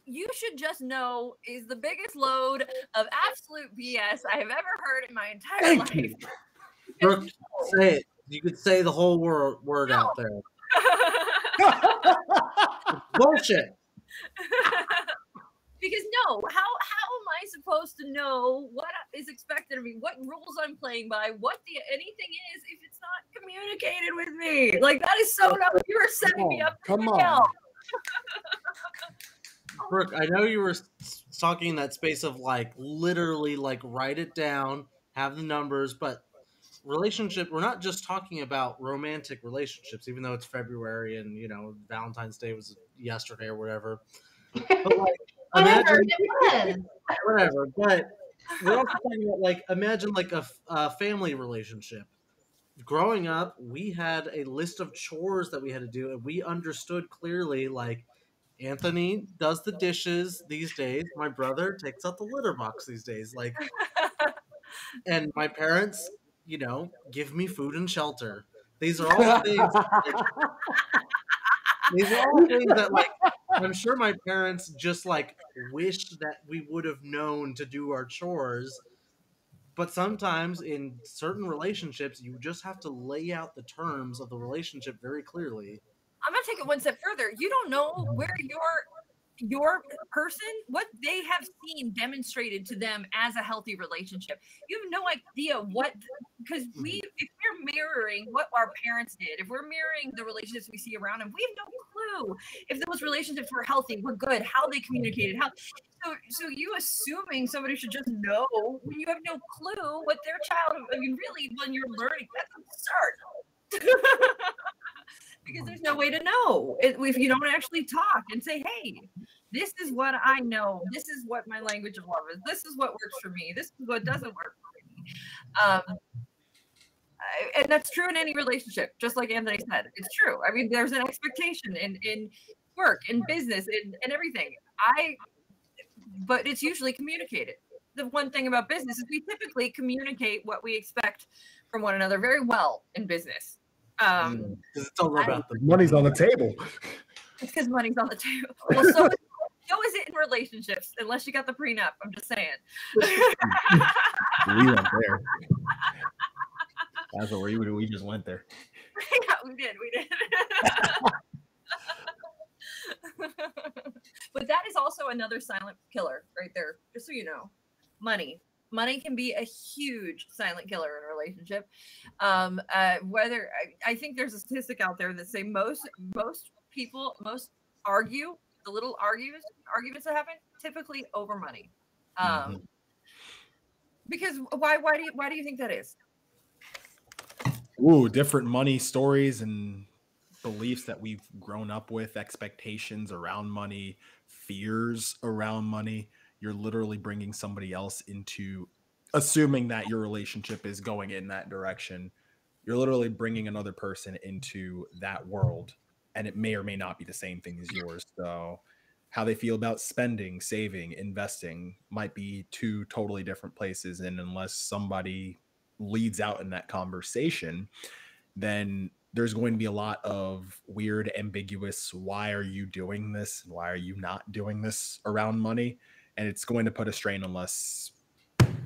you should just know is the biggest load of absolute BS I have ever heard in my entire Thank life. you. Brooke, say it. You could say the whole word, word out there. Bullshit. because no, how how am I supposed to know what is expected of me, what rules I'm playing by, what the anything is if it's not communicated with me? Like that is so oh, dumb. You are setting me up. come on. Brooke, I know you were talking in that space of like literally like write it down, have the numbers, but relationship we're not just talking about romantic relationships even though it's february and you know valentine's day was yesterday or whatever. But like Whatever, imagine it was. whatever but we're also talking about like imagine like a, a family relationship. Growing up we had a list of chores that we had to do and we understood clearly like anthony does the dishes these days. My brother takes out the litter box these days like and my parents you know give me food and shelter these are all things these are all things that like i'm sure my parents just like wish that we would have known to do our chores but sometimes in certain relationships you just have to lay out the terms of the relationship very clearly I'm gonna take it one step further. You don't know where your your person, what they have seen demonstrated to them as a healthy relationship. You have no idea what because we mm-hmm. if we're mirroring what our parents did, if we're mirroring the relationships we see around them, we have no clue if those relationships were healthy, were good, how they communicated, how so so you assuming somebody should just know when you have no clue what their child I mean really when you're learning that's absurd. because there's no way to know if you don't actually talk and say, "Hey, this is what I know. This is what my language of love is. This is what works for me. This is what doesn't work for me." Um, and that's true in any relationship. Just like Anthony said, it's true. I mean, there's an expectation in in work, in business, in, in everything. I, but it's usually communicated. The one thing about business is we typically communicate what we expect from one another very well in business. Um, because it's all about the Money's on the table. It's because money's on the table. Well, so, is- so is it in relationships, unless you got the prenup. I'm just saying. We went there. That's what we we just went there. yeah, we did. We did. but that is also another silent killer right there, just so you know. Money. Money can be a huge silent killer in a relationship. Um, uh, whether I, I think there's a statistic out there that say most most people most argue the little argues arguments that happen typically over money. Um, Mhm. Because why why do you why do you think that is? Ooh, different money stories and beliefs that we've grown up with, expectations around money, fears around money. You're literally bringing somebody else into assuming that your relationship is going in that direction. You're literally bringing another person into that world, and it may or may not be the same thing as yours. So, how they feel about spending, saving, investing might be two totally different places. And unless somebody leads out in that conversation, then there's going to be a lot of weird, ambiguous, why are you doing this? And why are you not doing this around money? And it's going to put a strain unless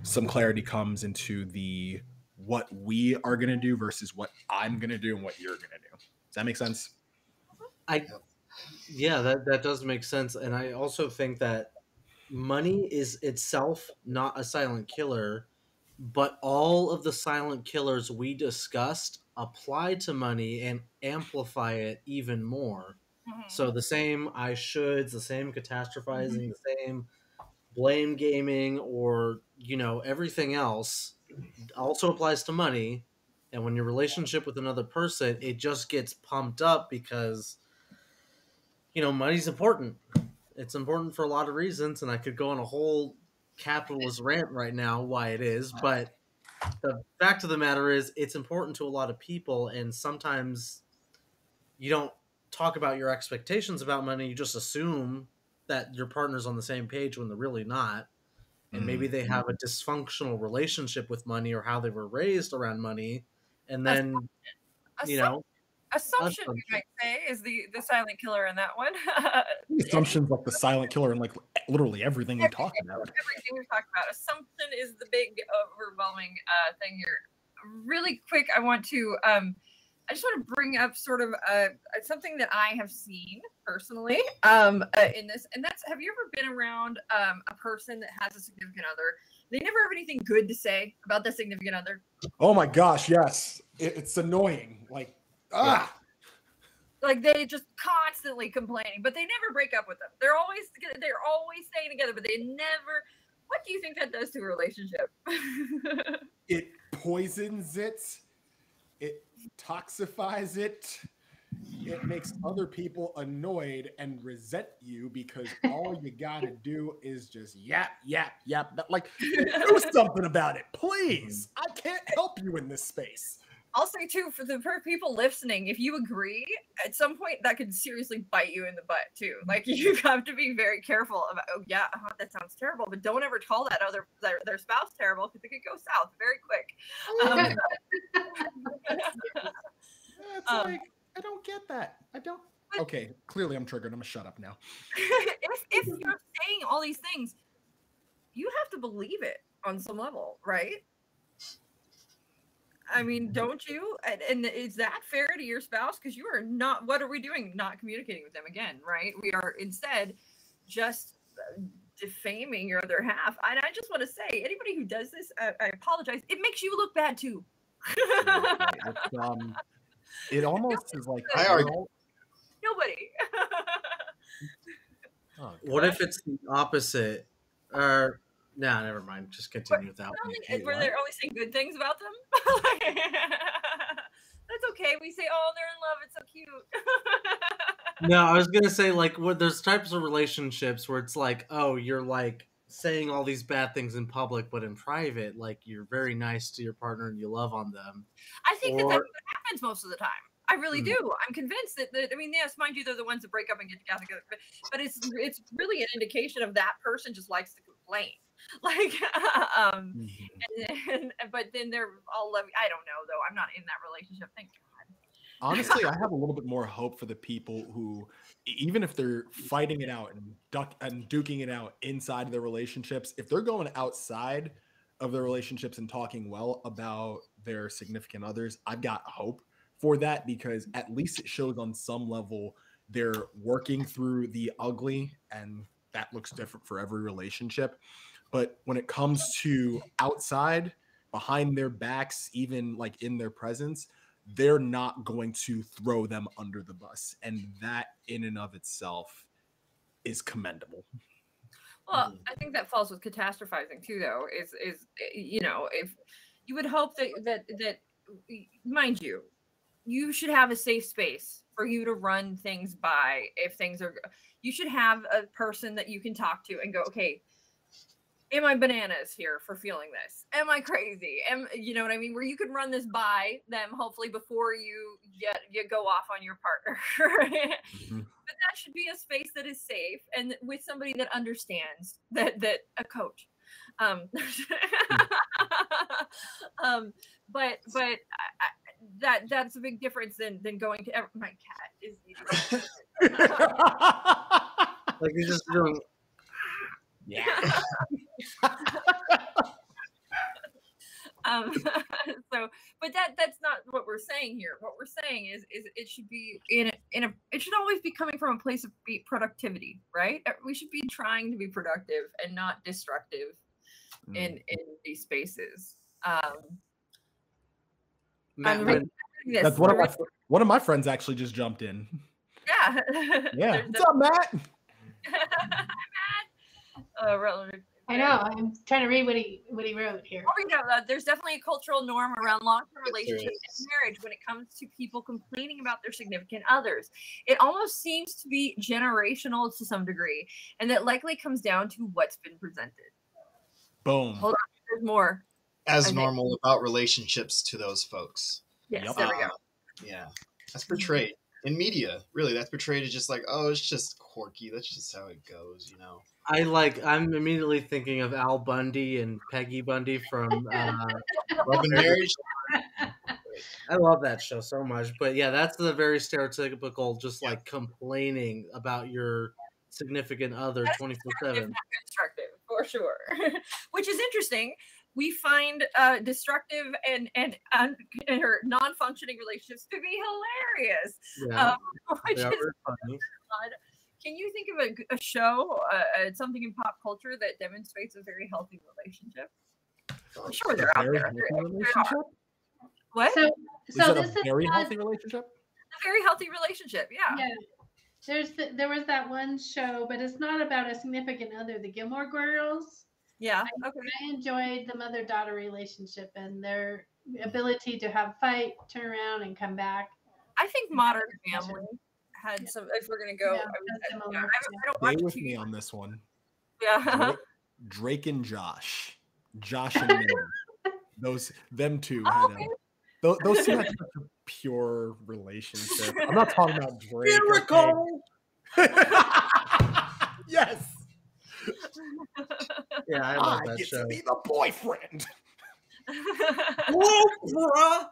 some clarity comes into the what we are going to do versus what I'm going to do and what you're going to do. Does that make sense? I yeah, that that does make sense, and I also think that money is itself not a silent killer, but all of the silent killers we discussed apply to money and amplify it even more. Mm-hmm. So the same I shoulds, the same catastrophizing, mm-hmm. the same blame gaming, or you know everything else, also applies to money. And when your relationship with another person, it just gets pumped up because you know money's important. It's important for a lot of reasons, and I could go on a whole capitalist rant right now why it is, but the fact of the matter is it's important to a lot of people and sometimes you don't talk about your expectations about money you just assume that your partner's on the same page when they're really not and maybe they have a dysfunctional relationship with money or how they were raised around money and then you know assumption you might say is the the silent killer in that one. Assumptions like the silent killer and like literally everything we talk about. Everything we talk about. Assumption is the big overwhelming uh, thing here. Really quick, I want to um, I just want to bring up sort of uh, something that I have seen personally um, uh, in this, and that's have you ever been around um, a person that has a significant other? They never have anything good to say about the significant other. Oh my gosh, yes. It, it's annoying. Like, ah. like they just constantly complaining, but they never break up with them. They're always they're always staying together, but they never. What do you think that does to a relationship? It poisons it. It toxifies it. It makes other people annoyed and resent you because all you gotta do is just yap, yap, yap. Like, do something about it, please. I can't help you in this space. I'll say too for the for people listening, if you agree, at some point that could seriously bite you in the butt too. Like you have to be very careful about. Oh yeah, uh-huh, that sounds terrible, but don't ever call that other their, their spouse terrible because it could go south very quick. Um, Yeah, It's Um, like I don't get that. I don't. Okay, clearly I'm triggered. I'm gonna shut up now. if if you're saying all these things, you have to believe it on some level, right? I mean, don't you? And, and is that fair to your spouse? Because you are not. What are we doing? Not communicating with them again, right? We are instead just uh, defaming your other half. And I just want to say, anybody who does this, I, I apologize. It makes you look bad too. It's, um, it almost is like I we're argue- all- Nobody. oh, What if it's the opposite? Or no, never mind. Just continue without only, me. were they only saying good things about them? That's okay. We say, "Oh, they're in love. It's so cute." No, I was gonna say like what there's types of relationships where it's like, oh, you're like saying all these bad things in public, but in private, like you're very nice to your partner and you love on them. I think that Or- that's what happens most of the time. I really Hmm. do. I'm convinced that, that. I mean, yes, mind you, they're the ones that break up and get together, but, but it's it's really an indication of that person just likes to complain. Like, um, Mhm. and, and, but then they're all love. I don't know though. I'm not in that relationship. Thank God. honestly, I have a little bit more hope for the people who, even if they're fighting it out and duck and duking it out inside of their relationships, if they're going outside of their relationships and talking well about their significant others, I've got hope for that because at least it shows on some level they're working through the ugly and that looks different for every relationship. But when it comes to outside, behind their backs, even like in their presence, they're not going to throw them under the bus. And that in and of itself is commendable. Well, I think that falls with catastrophizing too, though. Is is you know if you would hope that that that mind you, you should have a safe space for you to run things by if things are. You should have a person that you can talk to and go, okay. Am I bananas here for feeling this? Am I crazy? Am you know what I mean? Where you can run this by them, hopefully before you get you go off on your partner. right? Mhm. but that should be a space that is safe and with somebody that understands that that a coach um um but but I, I, that that's a big difference than than going to ev- my cat is Like you're just doing yeah. um so but that that's not what we're saying here what we're saying is is it should be in a, in a it should always be coming from a place of productivity right we should be trying to be productive and not destructive in in these spaces um Matt, I'm when- this, That's one of my one of my friends actually just jumped in. Yeah. Yeah. What's up, Matt? the- uh, I know. I'm trying to read what he what he wrote here. I'll read out loud. There's definitely a cultural norm around long-term relationships and marriage when it comes to people complaining about their significant others. It almost seems to be generational to some degree, and that likely comes down to what's been presented. Boom. Hold on, There's more. As Okay. normal about relationships to those folks. Yes, Yep. there we go. Uh, Yeah, that's portrayed in media. Really, that's portrayed as just like, oh, it's just quirky. That's just how it goes, you know. I like I'm immediately thinking of Al Bundy and Peggy Bundy from uh, Love and marriage. I love that show so much. But yeah, that's the very stereotypical just like complaining about your significant other twenty four seven. not constructive, for sure. Which is interesting. We find uh, destructive and and, un- or non-functioning relationships to be hilarious. Yeah, Um, which is funny. Odd. Can you think of a show, uh, uh, something in pop culture that demonstrates a very healthy relationship? I'm sure they're out there. healthy There- there are. What? So Is so that this a is very not- healthy relationship? a very healthy relationship. Yeah. yeah. There's the, there was that one show, but it's not about a significant other. The Gilmore Girls. Yeah. Okay. I enjoyed the mother daughter relationship and their ability to have fight, turn around, and come back. I think Modern That's Family had some. If we're gonna go, Yeah, I, would- I, I, I don't Stay watch with TV. me on this one. Yeah. Drake, Drake and Josh, Josh and Mindy. Those them two Oh, had okay. a, those, those two had such a pure relationship. I'm not talking about Drake. okay? Miracle. yes. Yeah, I I, love that get show. to be the boyfriend. Whoa, bruh.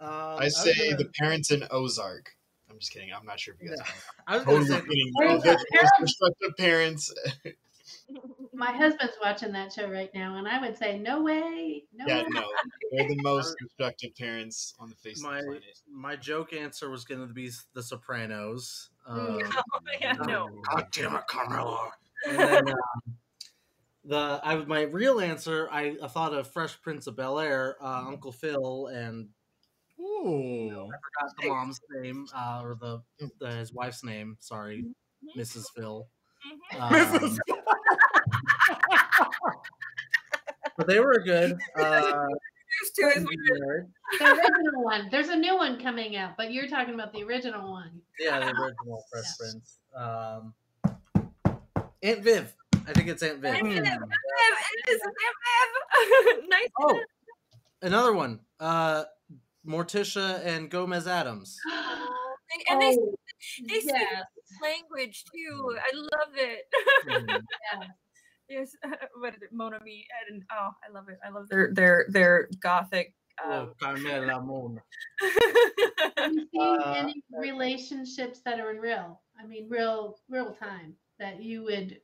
Um, I was say gonna- the parents in Ozark. I'm just kidding. I'm not sure if you guys. Yeah. know. I was Totally say kidding. Parents They're the most destructive parents. My husband's watching that show right now, and I would say, no way, no yeah, way. no, they're the most destructive parents on the face my of the planet. my joke answer was going to be The Sopranos. Um, Mm. yeah, no. God damn it, Carmela. And then, um, the I my real answer I, I thought of Fresh Prince of Bel Air, uh, Uncle Phil, and Ooh. I forgot the mom's name uh, or the, the his wife's name. Sorry, Mrs. Phil. Um, Mrs. but they were good. Uh, Used to is weird. The original one. There's a new one coming out, but you're talking about the original one. yeah, the original Fresh Prince. Um, Aunt Viv. I think it's Aunt Viv. Aunt Viv. It is nice. Oh, another one. Uh, Morticia and Gomez Addams. and they Oh, they speak language too. I love it. Mhm. yes, what is it? Mon ami, and oh, I love it. I love their their their gothic. Um, Oh, Carmela Moon. Have you seen Uh, any relationships that are in real? I mean, real, real time that you would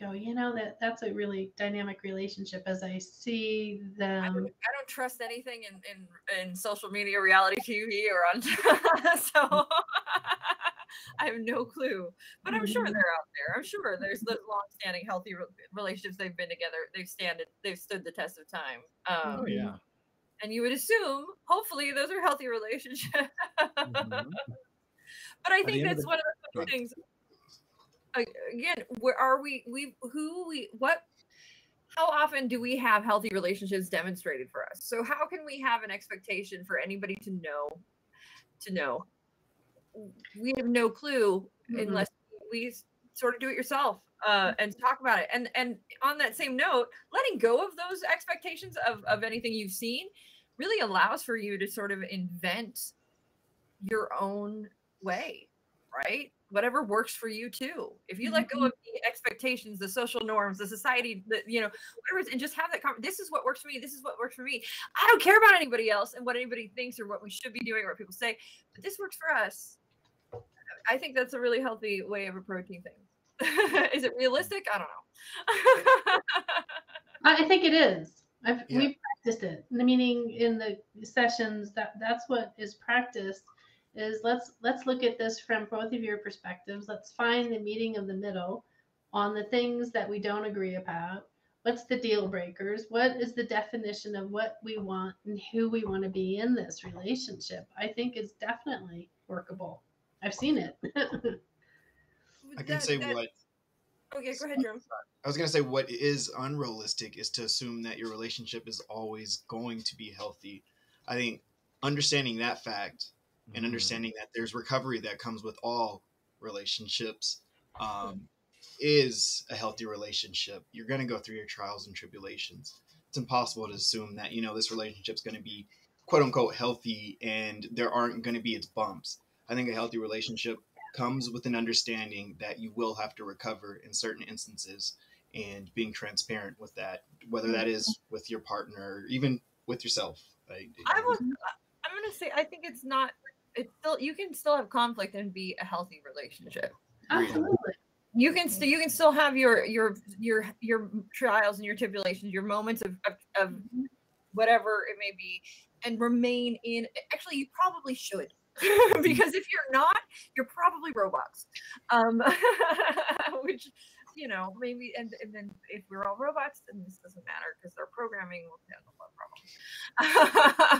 go, you know, that that's a really dynamic relationship. As I see I them, don't, I don't trust anything in, in, in social media, reality TV, or on. so I have no clue, but I'm sure Mhm. they're out there. I'm sure there's the long-standing, healthy relationships they've been together. They've stand they've stood the test of time. Um, Oh yeah. and you would assume, hopefully, those are healthy relationships. Mhm. But I think end of that's the- one of the Right. things. Again, where are we? We who we what? How often do we have healthy relationships demonstrated for us? So how can we have an expectation for anybody to know? To know, we have no clue Mhm. unless we sort of do it yourself uh, and talk about it. And and on that same note, letting go of those expectations of of anything you've seen really allows for you to sort of invent your own way, right? Whatever works for you too. If you let go mm-hmm. of the expectations, the social norms, the society, the you know, whatever, and just have that. Con- this is what works for me. This is what works for me. I don't care about anybody else and what anybody thinks or what we should be doing or what people say, but this works for us. I think that's a really healthy way of approaching things. is it realistic? I don't know. I I think it is. I've Yeah. we've practiced it. Meaning in the sessions that that's what is practiced is let's let's look at this from both of your perspectives. Let's find the meeting of the middle on the things that we don't agree about. What's the deal breakers? What is the definition of what we want and who we want to be in this relationship? I think is definitely workable. I've seen it. I can That- say that- what Okay, go ahead, Jerome. I was gonna say what is unrealistic is to assume that your relationship is always going to be healthy. I think understanding that fact and Mm-hmm. understanding that there's recovery that comes with all relationships um, is a healthy relationship. You're gonna go through your trials and tribulations. It's impossible to assume that you know this relationship's gonna be quote unquote healthy and there aren't gonna be its bumps. I think a healthy relationship comes with an understanding that you will have to recover in certain instances and being transparent with that, whether that is with your partner or even with yourself. I, I. I'm gonna say I think it's not. It's still you can still have conflict and be a healthy relationship. Absolutely. You can still you can still have your your your your trials and your tribulations, your moments of of, of whatever it may be, and remain in. Actually, you probably should. because if you're not, you're probably robots. Um, which, you know, maybe, and, and then if we're all robots, then this doesn't matter because their programming will handle that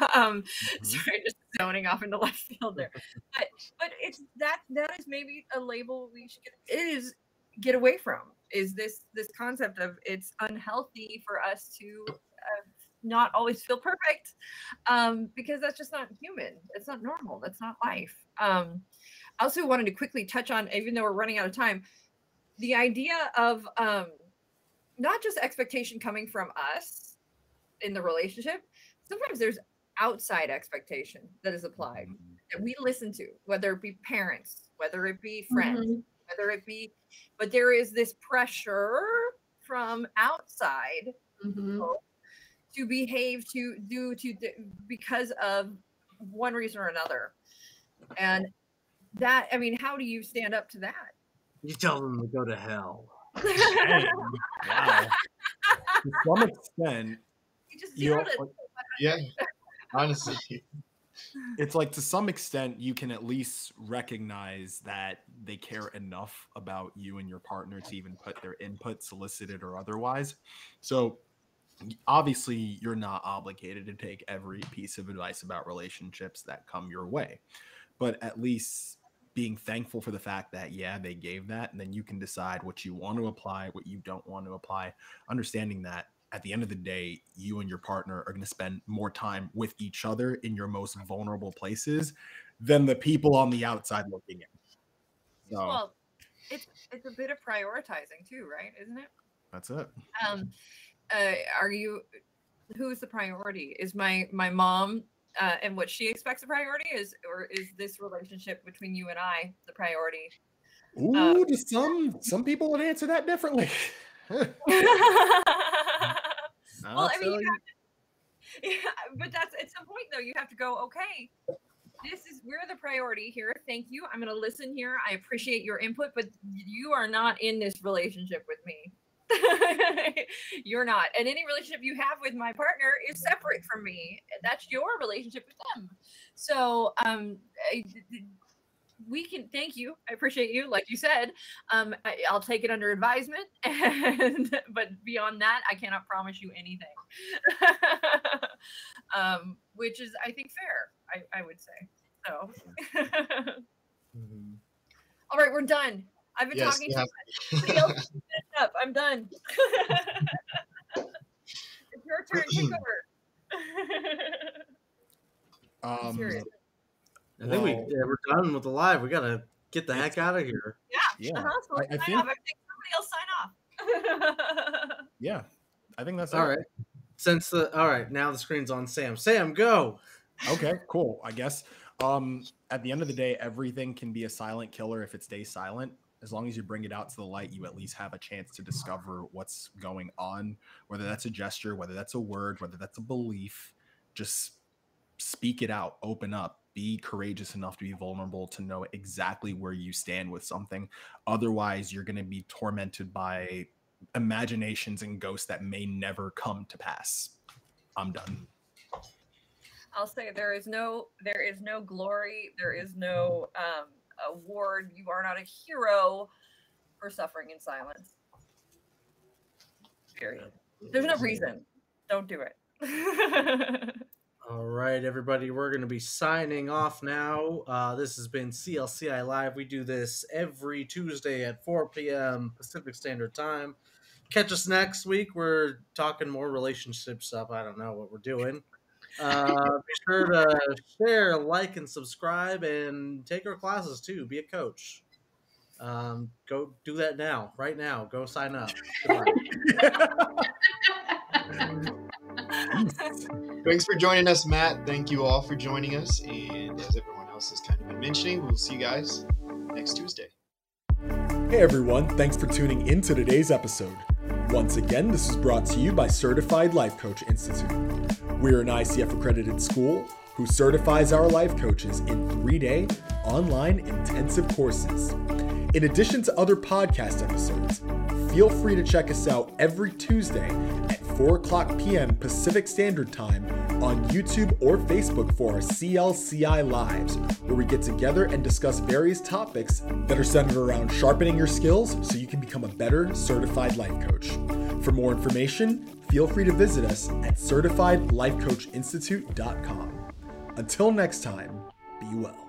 problem. um, sorry, just zoning off into left field there. But but it's that that is maybe a label we should get. It is get away from is this this concept of it's unhealthy for us to uh, not always feel perfect um, because that's just not human. It's not normal. That's not life. Um, I also wanted to quickly touch on, even though we're running out of time, the idea of um, not just expectation coming from us in the relationship. Sometimes there's outside expectation that is applied that we listen to, whether it be parents, whether it be friends, Mhm. whether it be, but there is this pressure from outside Mhm. to behave to do to because of one reason or another and that i mean how do you stand up to that You tell them to go to hell. Dang, wow. to some extent, you just you zeroed it Yeah, honestly, it's like to some extent you can at least recognize that they care enough about you and your partner to even put their input solicited or otherwise. So obviously you're not obligated to take every piece of advice about relationships that come your way. But at least being thankful for the fact that yeah they gave that and then you can decide what you want to apply what you don't want to apply understanding that at the end of the day, you and your partner are going to spend more time with each other in your most vulnerable places than the people on the outside looking in. So well it's it's a bit of prioritizing too right isn't it that's it. um uh are you who's the priority is my my mom uh, and what she expects a priority is or is this relationship between you and i the priority Ooh, to some some people would answer that differently. well, I'll mean, you. have to, yeah, but that's at some point though. You have to go. Okay, this is we're the priority here. Thank you. I'm going to listen here. I appreciate your input, but you are not in this relationship with me. You're not, and any relationship you have with my partner is separate from me. That's your relationship with them. So, um, I- we can thank you. I appreciate you, like you said. Um, I, I'll take it under advisement, and but beyond that, I cannot promise you anything. um, which is, I think, fair. I, I would say so. Mm-hmm. All right, we're done. I've been yes, talking too much. Somebody else up. I'm done. it's your turn. Take over. Um, serious. I think we, yeah, we're done with the live. We gotta get the heck out of here. yeah, Uh-huh, so I- let's I sign think- off. I think somebody else sign off. yeah. I think that's All it. right. Since the all right, now the screen's on Sam. Sam, go. Okay, cool. I guess um at the end of the day, everything can be a silent killer if it stays silent. As long as you bring it out to the light, you at least have a chance to discover what's going on, whether that's a gesture, whether that's a word, whether that's a belief. Just speak it out, open up, be courageous enough to be vulnerable to know exactly where you stand with something. Otherwise, you're going to be tormented by imaginations and ghosts that may never come to pass. I'm done. I'll say there is no there is no glory, there is no um, award. You are not a hero for suffering in silence. Period. There's no reason. Don't do it. All right, everybody, we're going to be signing off now. Uh, this has been CLCI Live. We do this every Tuesday at 4 p.m. Pacific Standard Time. Catch us next week. We're talking more relationship stuff. I don't know what we're doing. Uh, be sure to share, like, and subscribe, and take our classes too. Be a coach. Um, go do that now, right now. Go sign up. Thanks for joining us, Matt. Thank you all for joining us. And as everyone else has kind of been mentioning, we'll see you guys next Tuesday. Hey everyone, thanks for tuning in to today's episode. Once again, this is brought to you by Certified Life Coach Institute. We're an ICF accredited school who certifies our life coaches in three day online intensive courses. In addition to other podcast episodes, feel free to check us out every Tuesday 4 o'clock p.m. Pacific Standard Time on YouTube or Facebook for our CLCI Lives, where we get together and discuss various topics that are centered around sharpening your skills so you can become a better certified life coach. For more information, feel free to visit us at certifiedlifecoachinstitute.com. Until next time, be well.